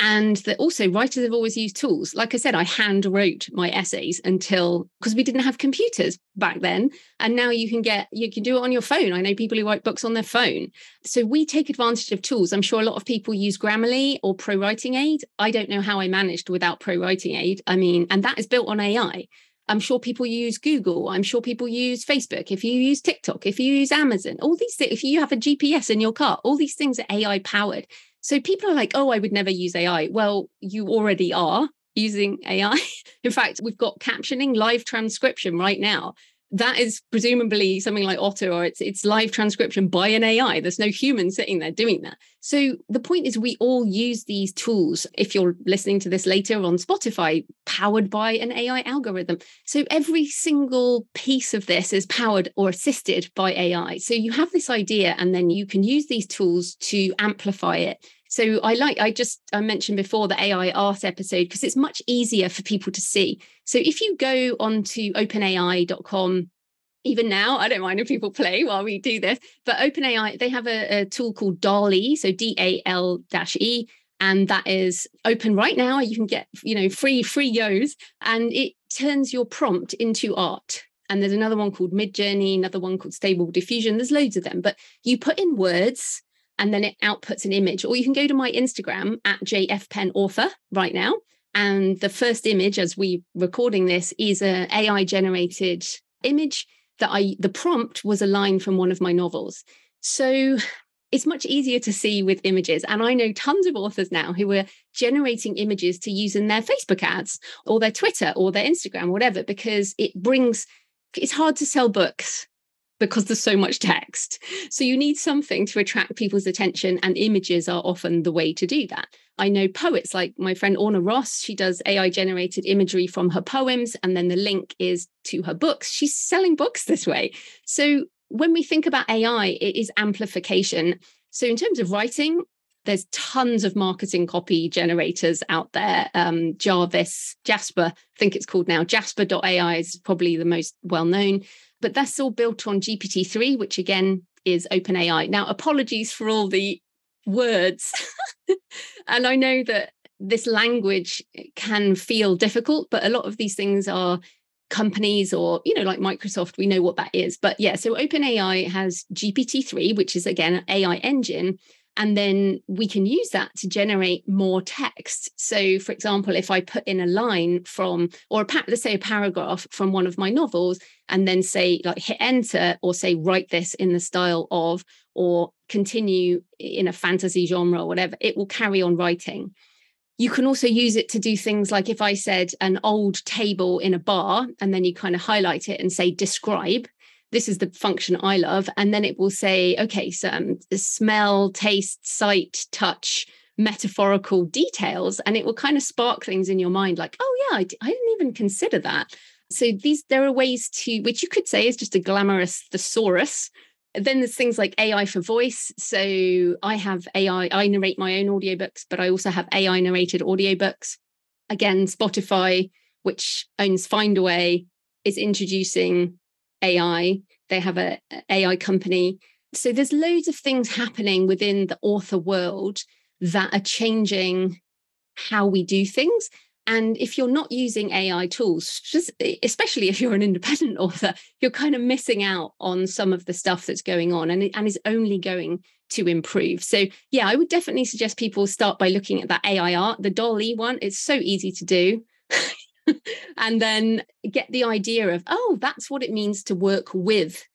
and that also writers have always used tools. Like i said i hand wrote my essays until because we didn't have computers back then. And now you can get you can do it on your phone. I know people who write books on their phone. So we take advantage of tools. I'm sure a lot of people use grammarly or ProWritingAid. I don't know how i managed without ProWritingAid. I mean and that is built on ai I'm sure people use Google. I'm sure people use Facebook. If you use TikTok, if you use Amazon, all these things, if you have a GPS in your car, all these things are AI powered. So people are like, oh, I would never use AI. Well, you already are using AI. In fact, we've got captioning live transcription right now. That is presumably something like Otter, or it's it's live transcription by an AI. There's no human sitting there doing that. So the point is, we all use these tools. If you're listening to this later on Spotify, powered by an AI algorithm. So every single piece of this is powered or assisted by AI. So you have this idea, and then you can use these tools to amplify it So I like, I just, I mentioned before the AI art episode because it's much easier for people to see. So if you go onto openai.com, even now, I don't mind if people play while we do this, but OpenAI, they have a, a tool called DALL-E, so D A L E, and that is open right now. You can get, you know, free, free yos, and it turns your prompt into art. And there's another one called Midjourney, another one called Stable Diffusion. There's loads of them, but you put in words and then it outputs an image. Or you can go to my Instagram at jfpennauthor right now. And the first image, as we recording this, is an AI generated image that I the prompt was a line from one of my novels. So it's much easier to see with images. And I know tons of authors now who are generating images to use in their Facebook ads or their Twitter or their Instagram, whatever, because it brings it's hard to sell books because there's so much text. So you need something to attract people's attention, and images are often the way to do that. I know poets like my friend Orna Ross, she does AI generated imagery from her poems, and then the link is to her books. She's selling books this way. So when we think about AI, it is amplification. So in terms of writing, there's tons of marketing copy generators out there. Um, Jarvis, Jasper, I think it's called now. Jasper.ai is probably the most well known, but that's all built on GPT-3, which again is OpenAI. Now, apologies for all the words. and I know that this language can feel difficult, but a lot of these things are companies or you know like microsoft we know what that is but yeah so openai has gpt-3 which is again an ai engine and then we can use that to generate more text. So, for example, if I put in a line from, or a, let's say a paragraph from one of my novels, and then say, like, hit enter, or say, write this in the style of, or continue in a fantasy genre or whatever, it will carry on writing. You can also use it to do things like if I said an old table in a bar, and then you kind of highlight it and say, describe, this is the function I love. And then it will say, okay, so um, smell, taste, sight, touch, metaphorical details. And it will kind of spark things in your mind like, oh, yeah, I d- I didn't even consider that. So these, there are ways to, which you could say is just a glamorous thesaurus. Then there's things like AI for voice. So I have AI, I narrate my own audiobooks, but I also have AI narrated audiobooks. Again, Spotify, which owns Findaway, is introducing AI. They have a, a AI company. So there's loads of things happening within the author world that are changing how we do things. And if you're not using AI tools, especially if you're an independent author, you're kind of missing out on some of the stuff that's going on and, and is only going to improve. So, yeah, I would definitely suggest people start by looking at that AI art. The DALL-E one, it's so easy to do. and then get the idea of oh that's what it means to work with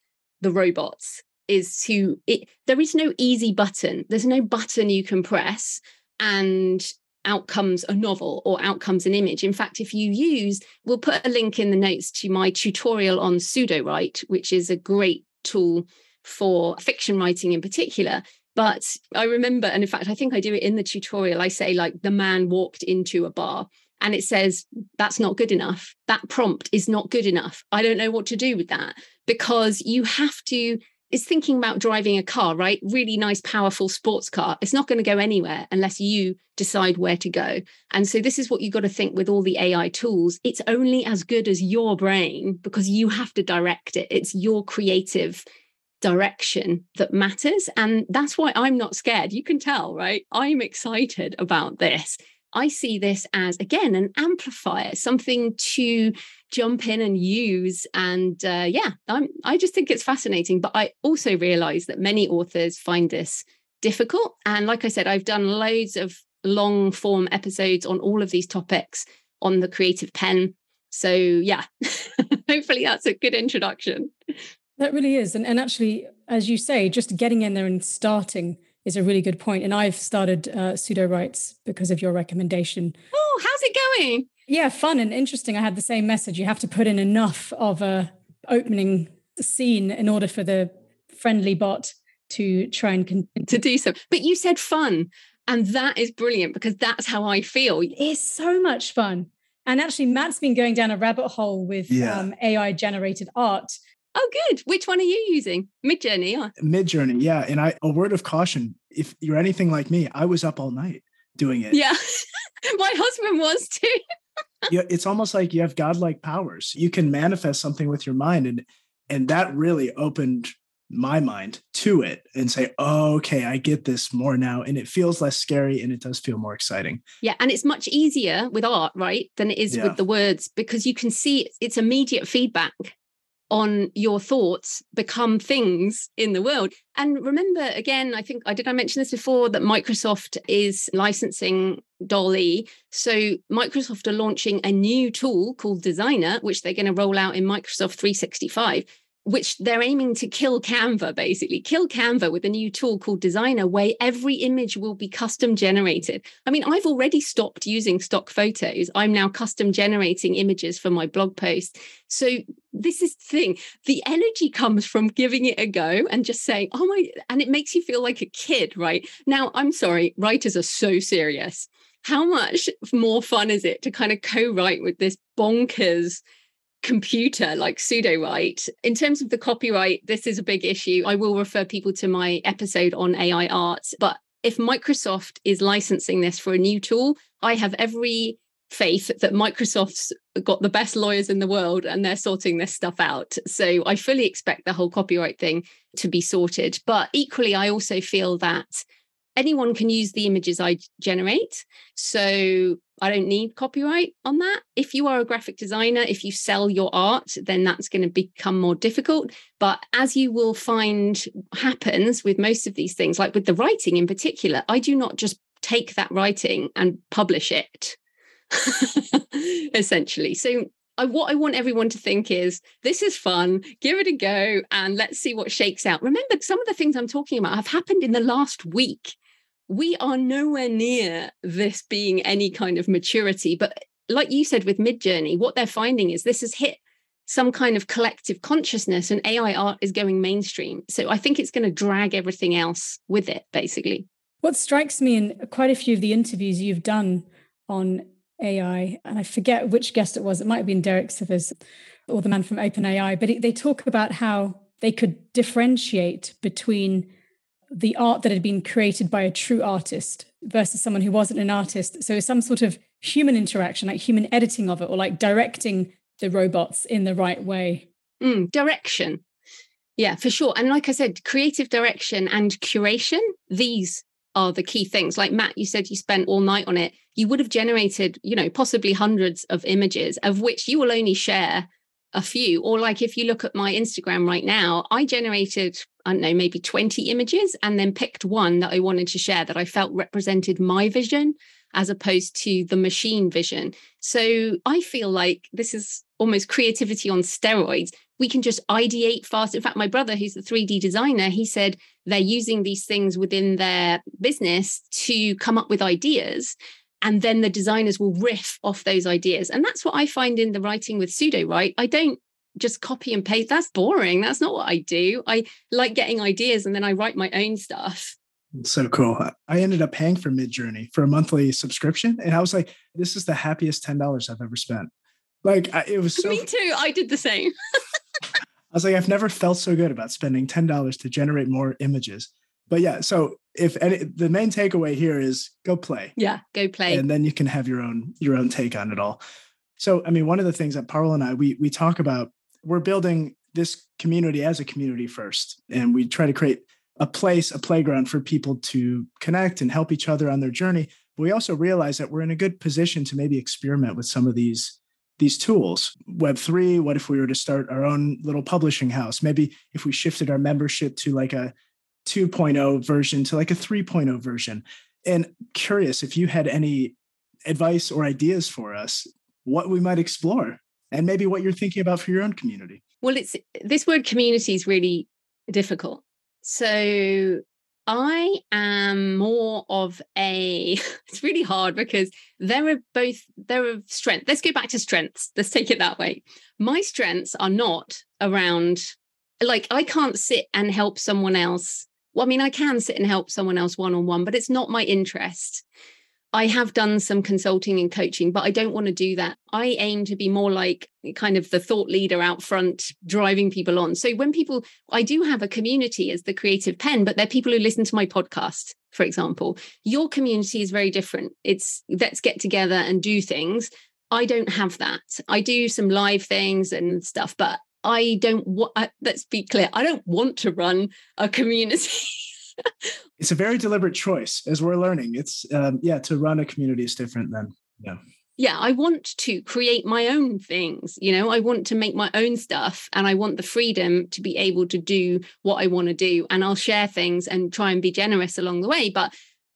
the robots is to it there is no easy button. There's no button you can press and out comes a novel or out comes an image. In fact if you use we'll put a link in the notes to my tutorial on Sudowrite which is a great tool for fiction writing in particular. But i remember and in fact i think i do it in the tutorial i say like the man walked into a bar and it says that's not good enough. That prompt is not good enough. I don't know what to do with that. Because you have to it's thinking about driving a car right? Really nice powerful sports car. It's not going to go anywhere unless you decide where to go. And so this is what you've got to think with all the ai tools. It's only as good as your brain because you have to direct it. It's your creative direction that matters. And that's why i'm not scared. You can tell right? I'm excited about this I see this as, again, an amplifier, something to jump in and use. And uh, yeah, I'm, I just think it's fascinating. But I also realize that many authors find this difficult. And like I said, I've done loads of long form episodes on all of these topics on the Creative Penn. So yeah, hopefully that's a good introduction. That really is. And, and actually, as you say, just getting in there and starting is a really good point. And I've started uh, Sudowrite because of your recommendation. Oh, how's it going? Yeah, fun and interesting. I had the same message. You have to put in enough of a opening scene in order for the friendly bot to try and continue. to do so. But you said fun, and that is brilliant because that's how I feel. It's so much fun. And actually, Matt's been going down a rabbit hole with yeah. um, AI generated art Oh, good. Which one are you using? Midjourney. Or? Midjourney, yeah. And I, a word of caution: if you're anything like me, I was up all night doing it. Yeah, my husband was too. yeah, it's almost like you have godlike powers. You can manifest something with your mind, and and that really opened my mind to it and say, oh, okay, I get this more now. And it feels less scary and it does feel more exciting. Yeah. And it's much easier with art, right, than it is yeah. with the words because you can see it's immediate feedback on your thoughts become things in the world. And remember, again, I think I did I mention this before that Microsoft is licensing DALL-E. So Microsoft are launching a new tool called Designer, which they're going to roll out in Microsoft 365 which they're aiming to kill Canva, basically, kill Canva with a new tool called Designer, where every image will be custom generated. I mean, I've already stopped using stock photos. I'm now custom generating images for my blog posts. So, this is the thing the energy comes from giving it a go and just saying, oh my, and it makes you feel like a kid, right? Now, I'm sorry, writers are so serious. How much more fun is it to kind of co write with this bonkers? Computer like Sudowrite. In terms of the copyright, this is a big issue. I will refer people to my episode on AI art. But if Microsoft is licensing this for a new tool, I have every faith that Microsoft's got the best lawyers in the world and they're sorting this stuff out. So I fully expect the whole copyright thing to be sorted. But equally, I also feel that anyone can use the images I generate. So I don't need copyright on that. If you are a graphic designer, if you sell your art, then that's going to become more difficult. But as you will find happens with most of these things, like with the writing in particular, I do not just take that writing and publish it, essentially. So I, what I want everyone to think is this is fun, give it a go, and let's see what shakes out. Remember, some of the things I'm talking about have happened in the last week we are nowhere near this being any kind of maturity. But like you said with Midjourney, what they're finding is this has hit some kind of collective consciousness and AI art is going mainstream. So I think it's going to drag everything else with it, basically. What strikes me in quite a few of the interviews you've done on AI, and I forget which guest it was, it might have been Derek Sivers or the man from OpenAI, but they talk about how they could differentiate between the art that had been created by a true artist versus someone who wasn't an artist. So some sort of human interaction, like human editing of it, or like directing the robots in the right way. Mm, direction. Yeah, for sure. And like I said, creative direction and curation, these are the key things. Like Matt, you said you spent all night on it. You would have generated, you know, possibly hundreds of images, of which you will only share a few. Or like if you look at my Instagram right now, I generated, I don't know, maybe 20 images and then picked one that I wanted to share that I felt represented my vision as opposed to the machine vision. So I feel like this is almost creativity on steroids. We can just ideate fast. In fact, my brother, who's the 3D designer, he said they're using these things within their business to come up with ideas and then the designers will riff off those ideas. And that's what i find in the writing with Sudowrite? I don't just copy and paste. That's boring. That's not what i do. I like getting ideas and then i write my own stuff. So cool. I ended up paying for midjourney for a monthly subscription and i was like this is the happiest $10 i've ever spent. Like I, it was so me too. I did the same. I was like, I've never felt so good about spending $10 to generate more images. But yeah, so if any, the main takeaway here is go play. Yeah, go play. And then you can have your own your own take on it all. So I mean, one of the things that Parul and I we we talk about, we're building this community as a community first. And we try to create a place, a playground for people to connect and help each other on their journey. But we also realize that we're in a good position to maybe experiment with some of these these tools. Web3, what if we were to start our own little publishing house? Maybe if we shifted our membership to like a 2.0 version to like a 3.0 version. And curious if you had any advice or ideas for us, what we might explore, and maybe what you're thinking about for your own community. Well, it's this word community is really difficult. So I am more of a it's really hard because there are both there are strengths. Let's go back to strengths. Let's take it that way. My strengths are not around like I can't sit and help someone else well, I mean, I can sit and help someone else one on one, but it's not my interest. I have done some consulting and coaching, but I don't want to do that. I aim to be more like kind of the thought leader out front, driving people on. So when people, I do have a community as the Creative Penn, but they're people who listen to my podcast, for example. Your community is very different. It's let's get together and do things. I don't have that. I do some live things and stuff, but I don't want, let's be clear, I don't want to run a community. it's a very deliberate choice as we're learning. It's um, yeah to run a community is different than yeah yeah i want to create my own things you know? I want to make my own stuff and i want the freedom to be able to do what i want to do and i'll share things and try and be generous along the way but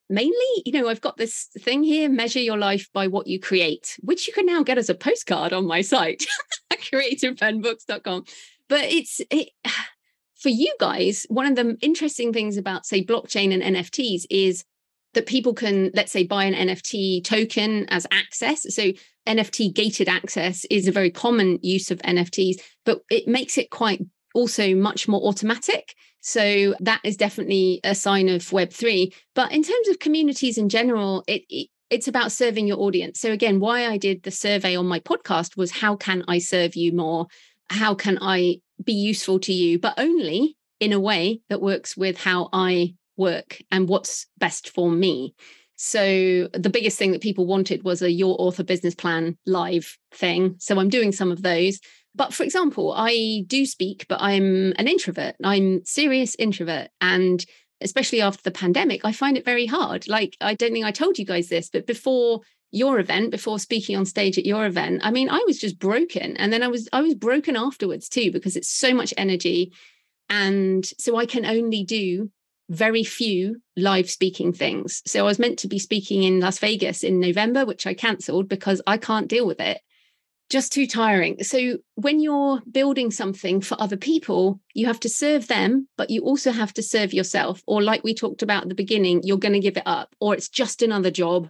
mainly you know i've got this thing here measure your life by what you create which you can now get as a postcard on my site creativepennbooks.com but it's it for you guys, one of the interesting things about, say, blockchain and NFTs is that people can, let's say, buy an NFT token as access. So, NFT gated access is a very common use of NFTs, but it makes it quite also much more automatic. So, that is definitely a sign of Web3. But in terms of communities in general, it, it it's about serving your audience. So again, why I did the survey on my podcast was how can I serve you more? How can I be useful to you, but only in a way that works with how I work and what's best for me. So the biggest thing that people wanted was a your author business plan live thing. So I'm doing some of those. But for example, I do speak, but I'm an introvert. I'm serious introvert. And especially after the pandemic, I find it very hard. Like I don't think I told you guys this, but before your event before speaking on stage at your event i mean i was just broken. And then i was i was broken afterwards too because it's so much energy. And so i can only do very few live speaking things. So i was meant to be speaking in las vegas in november which i cancelled because i can't deal with it just too tiring. So when you're building something for other people you have to serve them but you also have to serve yourself. Or like we talked about at the beginning you're going to give it up or it's just another job.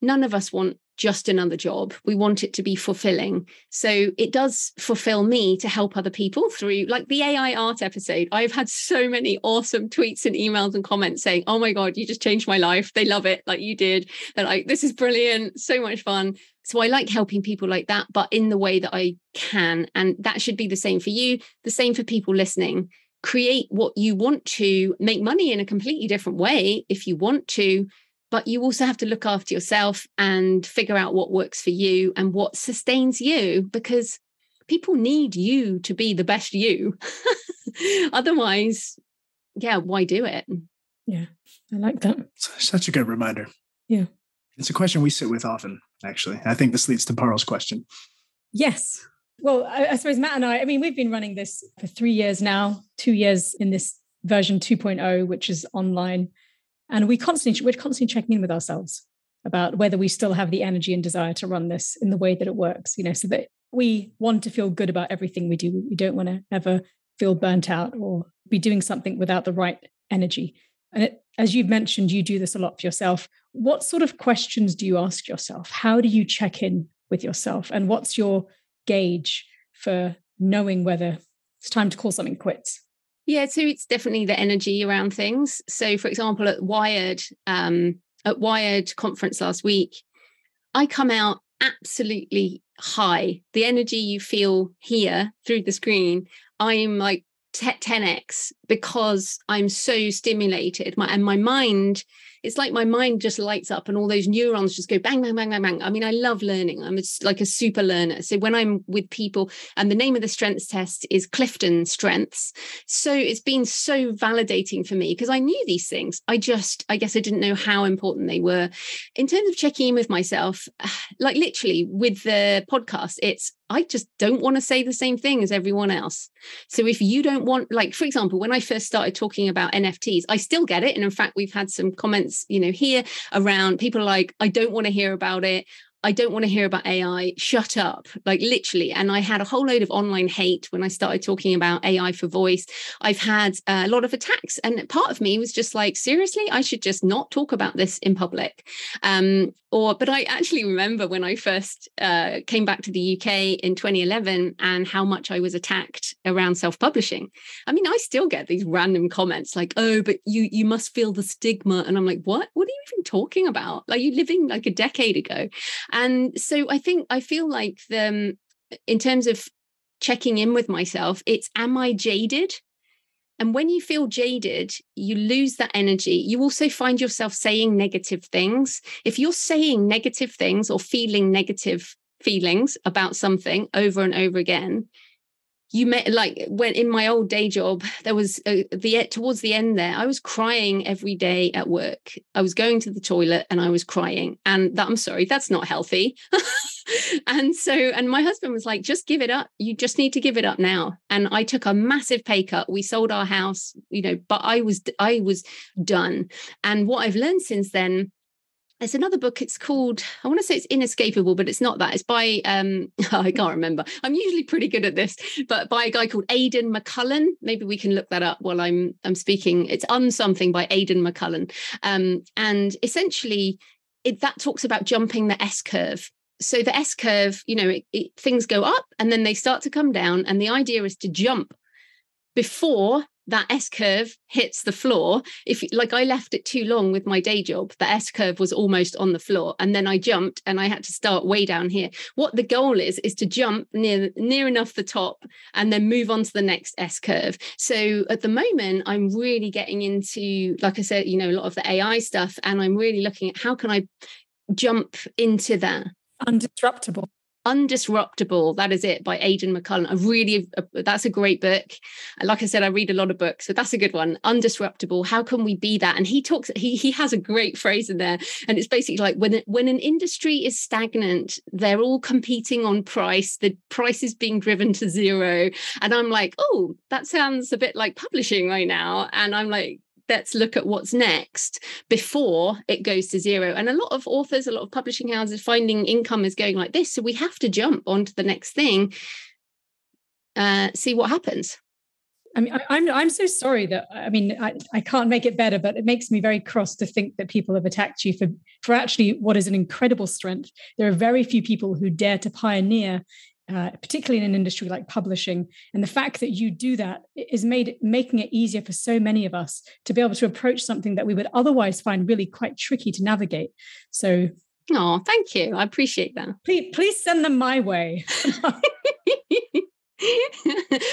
None of us want just another job. We want it to be fulfilling. So it does fulfill me to help other people through, like the AI art episode. I've had so many awesome tweets and emails and comments saying, Oh my God, you just changed my life. They love it like you did. They're like, This is brilliant. So much fun. So I like helping people like that, but in the way that I can. And that should be the same for you, the same for people listening. Create what you want to, make money in a completely different way if you want to but you also have to look after yourself and figure out what works for you and what sustains you because people need you to be the best you. Otherwise, yeah, why do it? Yeah, I like that. Such a good reminder. Yeah. It's a question we sit with often, actually. I think this leads to Parul's question. Yes. Well, I, I suppose Matt and I, I mean, we've been running this for three years now, two years in this version 2.0, which is online and we constantly we're constantly checking in with ourselves about whether we still have the energy and desire to run this in the way that it works you know so that we want to feel good about everything we do. We don't want to ever feel burnt out or be doing something without the right energy. And it, as you've mentioned you do this a lot for yourself. What sort of questions do you ask yourself? How do you check in with yourself? And what's your gauge for knowing whether it's time to call something quits yeah, so it's definitely the energy around things. So, for example, at Wired, um, at Wired conference last week, I come out absolutely high. The energy you feel here through the screen, I'm like 10x because I'm so stimulated. My and my mind it's like my mind just lights up and all those neurons just go bang, bang, bang, bang, bang. I mean, I love learning. I'm a, like a super learner. So when I'm with people, and the name of the strengths test is Clifton Strengths. So it's been so validating for me because I knew these things. I just, I guess I didn't know how important they were. In terms of checking in with myself, like literally with the podcast, it's I just don't want to say the same thing as everyone else. So if you don't want, like, for example, when I first started talking about NFTs, I still get it. And in fact, we've had some comments, you know, here around people like, I don't want to hear about it. I don't want to hear about AI. Shut up. Like literally. And I had a whole load of online hate when I started talking about AI for voice. I've had a lot of attacks. And part of me was just like, seriously, I should just not talk about this in public. Um, or, but I actually remember when I first uh, came back to the UK in 2011 and how much I was attacked around self-publishing. I mean, I still get these random comments like, oh, but you you must feel the stigma. And I'm like, what? What are you even talking about? Like you living like a decade ago. And so I think I feel like the um, in terms of checking in with myself, it's am I jaded? And when you feel jaded, you lose that energy. You also find yourself saying negative things. If you're saying negative things or feeling negative feelings about something over and over again, you met like when in my old day job there was uh, the towards the end there i was crying every day at work. I was going to the toilet and i was crying and that i'm sorry that's not healthy. And so and my husband was like just give it up. You just need to give it up now. And i took a massive pay cut. We sold our house you know but i was i was done. And what i've learned since then there's another book it's called i want to say it's inescapable but it's not that. It's by um i can't remember. I'm usually pretty good at this but by a guy called aidan mccullen. Maybe we can look that up while i'm i'm speaking. It's on something by aidan mccullen. Um and essentially it that talks about jumping the s curve. So the s curve you know it, it, things go up and then they start to come down and the idea is to jump before that S curve hits the floor. If like I left it too long with my day job, the S curve was almost on the floor, and then I jumped and I had to start way down here. What the goal is is to jump near near enough the top and then move on to the next S curve. So at the moment, I'm really getting into, like I said, you know, a lot of the AI stuff, and I'm really looking at how can I jump into that undisruptible Undisruptable. That is it by Aidan McCullen. I really, uh, that's a great book. Like I said, I read a lot of books, so that's a good one. Undisruptable. How can we be that? And he talks. He he has a great phrase in there, and it's basically like when when an industry is stagnant, they're all competing on price. The price is being driven to zero, and I'm like, oh, that sounds a bit like publishing right now. And I'm like, let's look at what's next before it goes to zero. And a lot of authors, a lot of publishing houses finding income is going like this. So we have to jump onto the next thing, uh, see what happens. I mean, I, I'm I'm so sorry that I mean I, I can't make it better, but it makes me very cross to think that people have attacked you for for actually what is an incredible strength. There are very few people who dare to pioneer uh, particularly in an industry like publishing. And the fact that you do that is made making it easier for so many of us to be able to approach something that we would otherwise find really quite tricky to navigate. So, oh, thank you. I appreciate that. Please, please send them my way.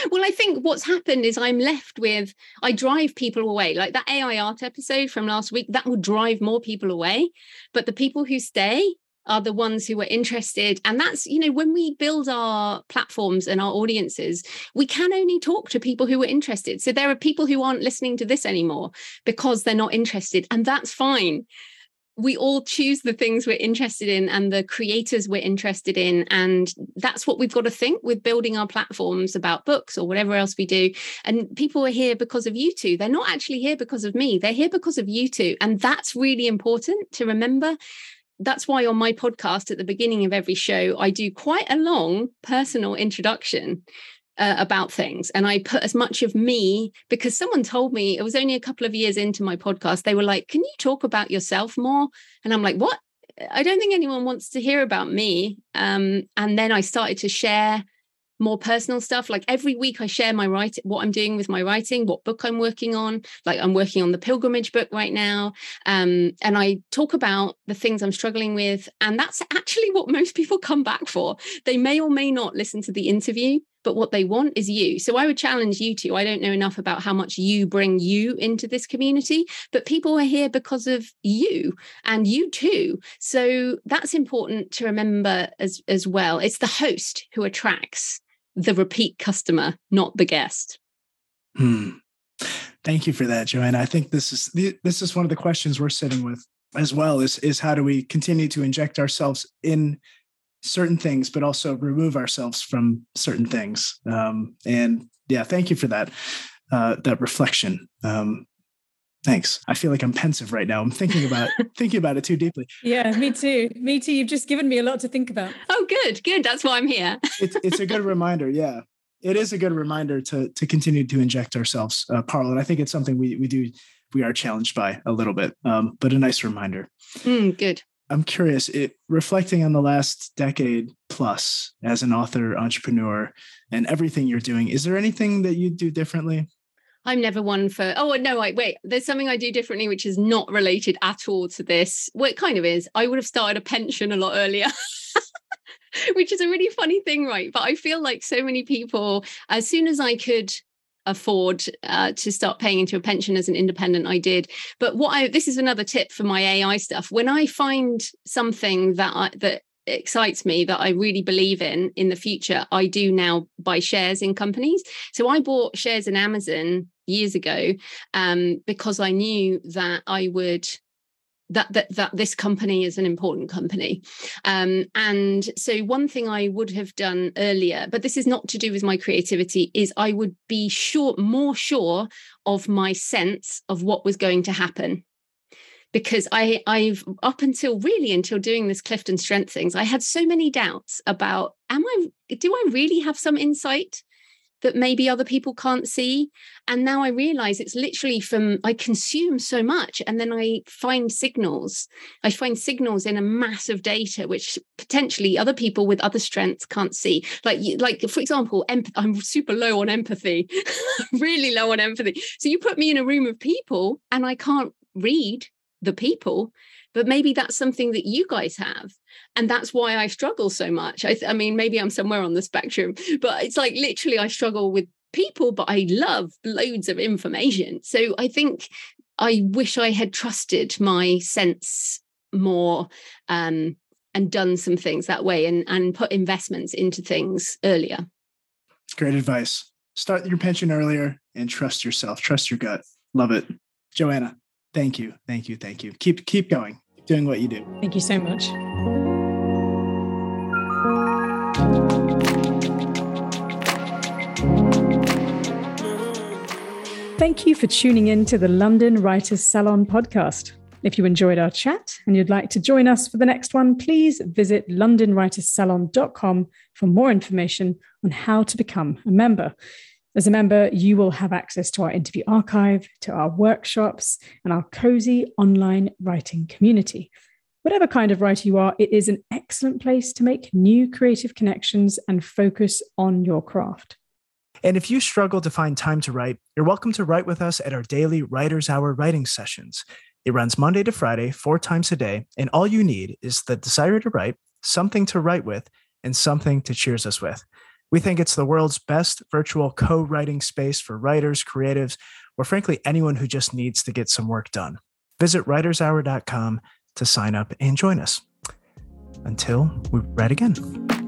well, I think what's happened is I'm left with I drive people away. Like that AI art episode from last week, that would drive more people away. But the people who stay are the ones who are interested. And that's, you know, when we build our platforms and our audiences, we can only talk to people who are interested. So there are people who aren't listening to this anymore because they're not interested. And that's fine. We all choose the things we're interested in and the creators we're interested in. And that's what we've got to think with building our platforms about books or whatever else we do. And people are here because of you two. They're not actually here because of me, they're here because of you two. And that's really important to remember that's why on my podcast at the beginning of every show, I do quite a long personal introduction uh, about things. And I put as much of me because someone told me it was only a couple of years into my podcast. They were like, Can you talk about yourself more? And I'm like, What? I don't think anyone wants to hear about me. Um, and then I started to share more personal stuff. Like every week i share my writing what i'm doing with my writing what book i'm working on. Like i'm working on the pilgrimage book right now. Um, and i talk about the things i'm struggling with and that's actually what most people come back for. They may or may not listen to the interview but what they want is you so i would challenge you to i don't know enough about how much you bring you into this community but people are here because of you and you too so that's important to remember as as well it's the host who attracts the repeat customer, not the guest. Hmm. Thank you for that, Joanna. I think this is this is one of the questions we're sitting with as well. Is is how do we continue to inject ourselves in certain things, but also remove ourselves from certain things? Um, and yeah, thank you for that uh, that reflection. Um, Thanks. I feel like I'm pensive right now. I'm thinking about thinking about it too deeply. Yeah, me too. Me too. You've just given me a lot to think about. Oh, good, good. That's why I'm here. it's it's a good reminder. Yeah, it is a good reminder to to continue to inject ourselves, uh, Parul. And I think it's something we we do we are challenged by a little bit, um, but a nice reminder. Mm, good. I'm curious. It reflecting on the last decade plus as an author, entrepreneur, and everything you're doing. Is there anything that you do differently? I'm never one for, oh, no, wait, wait, there's something I do differently, which is not related at all to this. Well, it kind of is. I would have started a pension a lot earlier. which is a really funny thing, right? But I feel like so many people, as soon as I could afford uh, to start paying into a pension as an independent i did but what i this is another tip for my ai stuff when i find something that I, that excites me that I really believe in in the future, I do now buy shares in companies. So I bought shares in Amazon years ago um, because I knew that I would that that that this company is an important company. Um, and so one thing i would have done earlier but this is not to do with my creativity is i would be sure more sure of my sense of what was going to happen. Because I I've up until really until doing this Clifton Strength things, I had so many doubts about am I do I really have some insight that maybe other people can't see? And now I realize it's literally from I consume so much and then I find signals. I find signals in a mass of data which potentially other people with other strengths can't see. Like like for example, empath- I'm super low on empathy, really low on empathy. So you put me in a room of people and I can't read the people but maybe that's something that you guys have and that's why i struggle so much I, I, mean maybe i'm somewhere on the spectrum but it's like literally i struggle with people but i love loads of information so i think i wish i had trusted my sense more um, and done some things that way and and put investments into things earlier great advice start your pension earlier and trust yourself trust your gut love it joanna Thank you. Thank you. Thank you. Keep keep going. Doing what you do. Thank you so much. Thank you for tuning in to the London Writers Salon podcast. If you enjoyed our chat and you'd like to join us for the next one, please visit londonwriterssalon.com for more information on how to become a member. As a member, you will have access to our interview archive, to our workshops, and our cozy online writing community. Whatever kind of writer you are, it is an excellent place to make new creative connections and focus on your craft. And if you struggle to find time to write, you're welcome to write with us at our daily Writer's Hour writing sessions. It runs Monday to Friday, four times a day, and all you need is the desire to write, something to write with, and something to cheers us with. We think it's the world's best virtual co writing space for writers, creatives, or frankly, anyone who just needs to get some work done. Visit writershour.com to sign up and join us. Until we write again.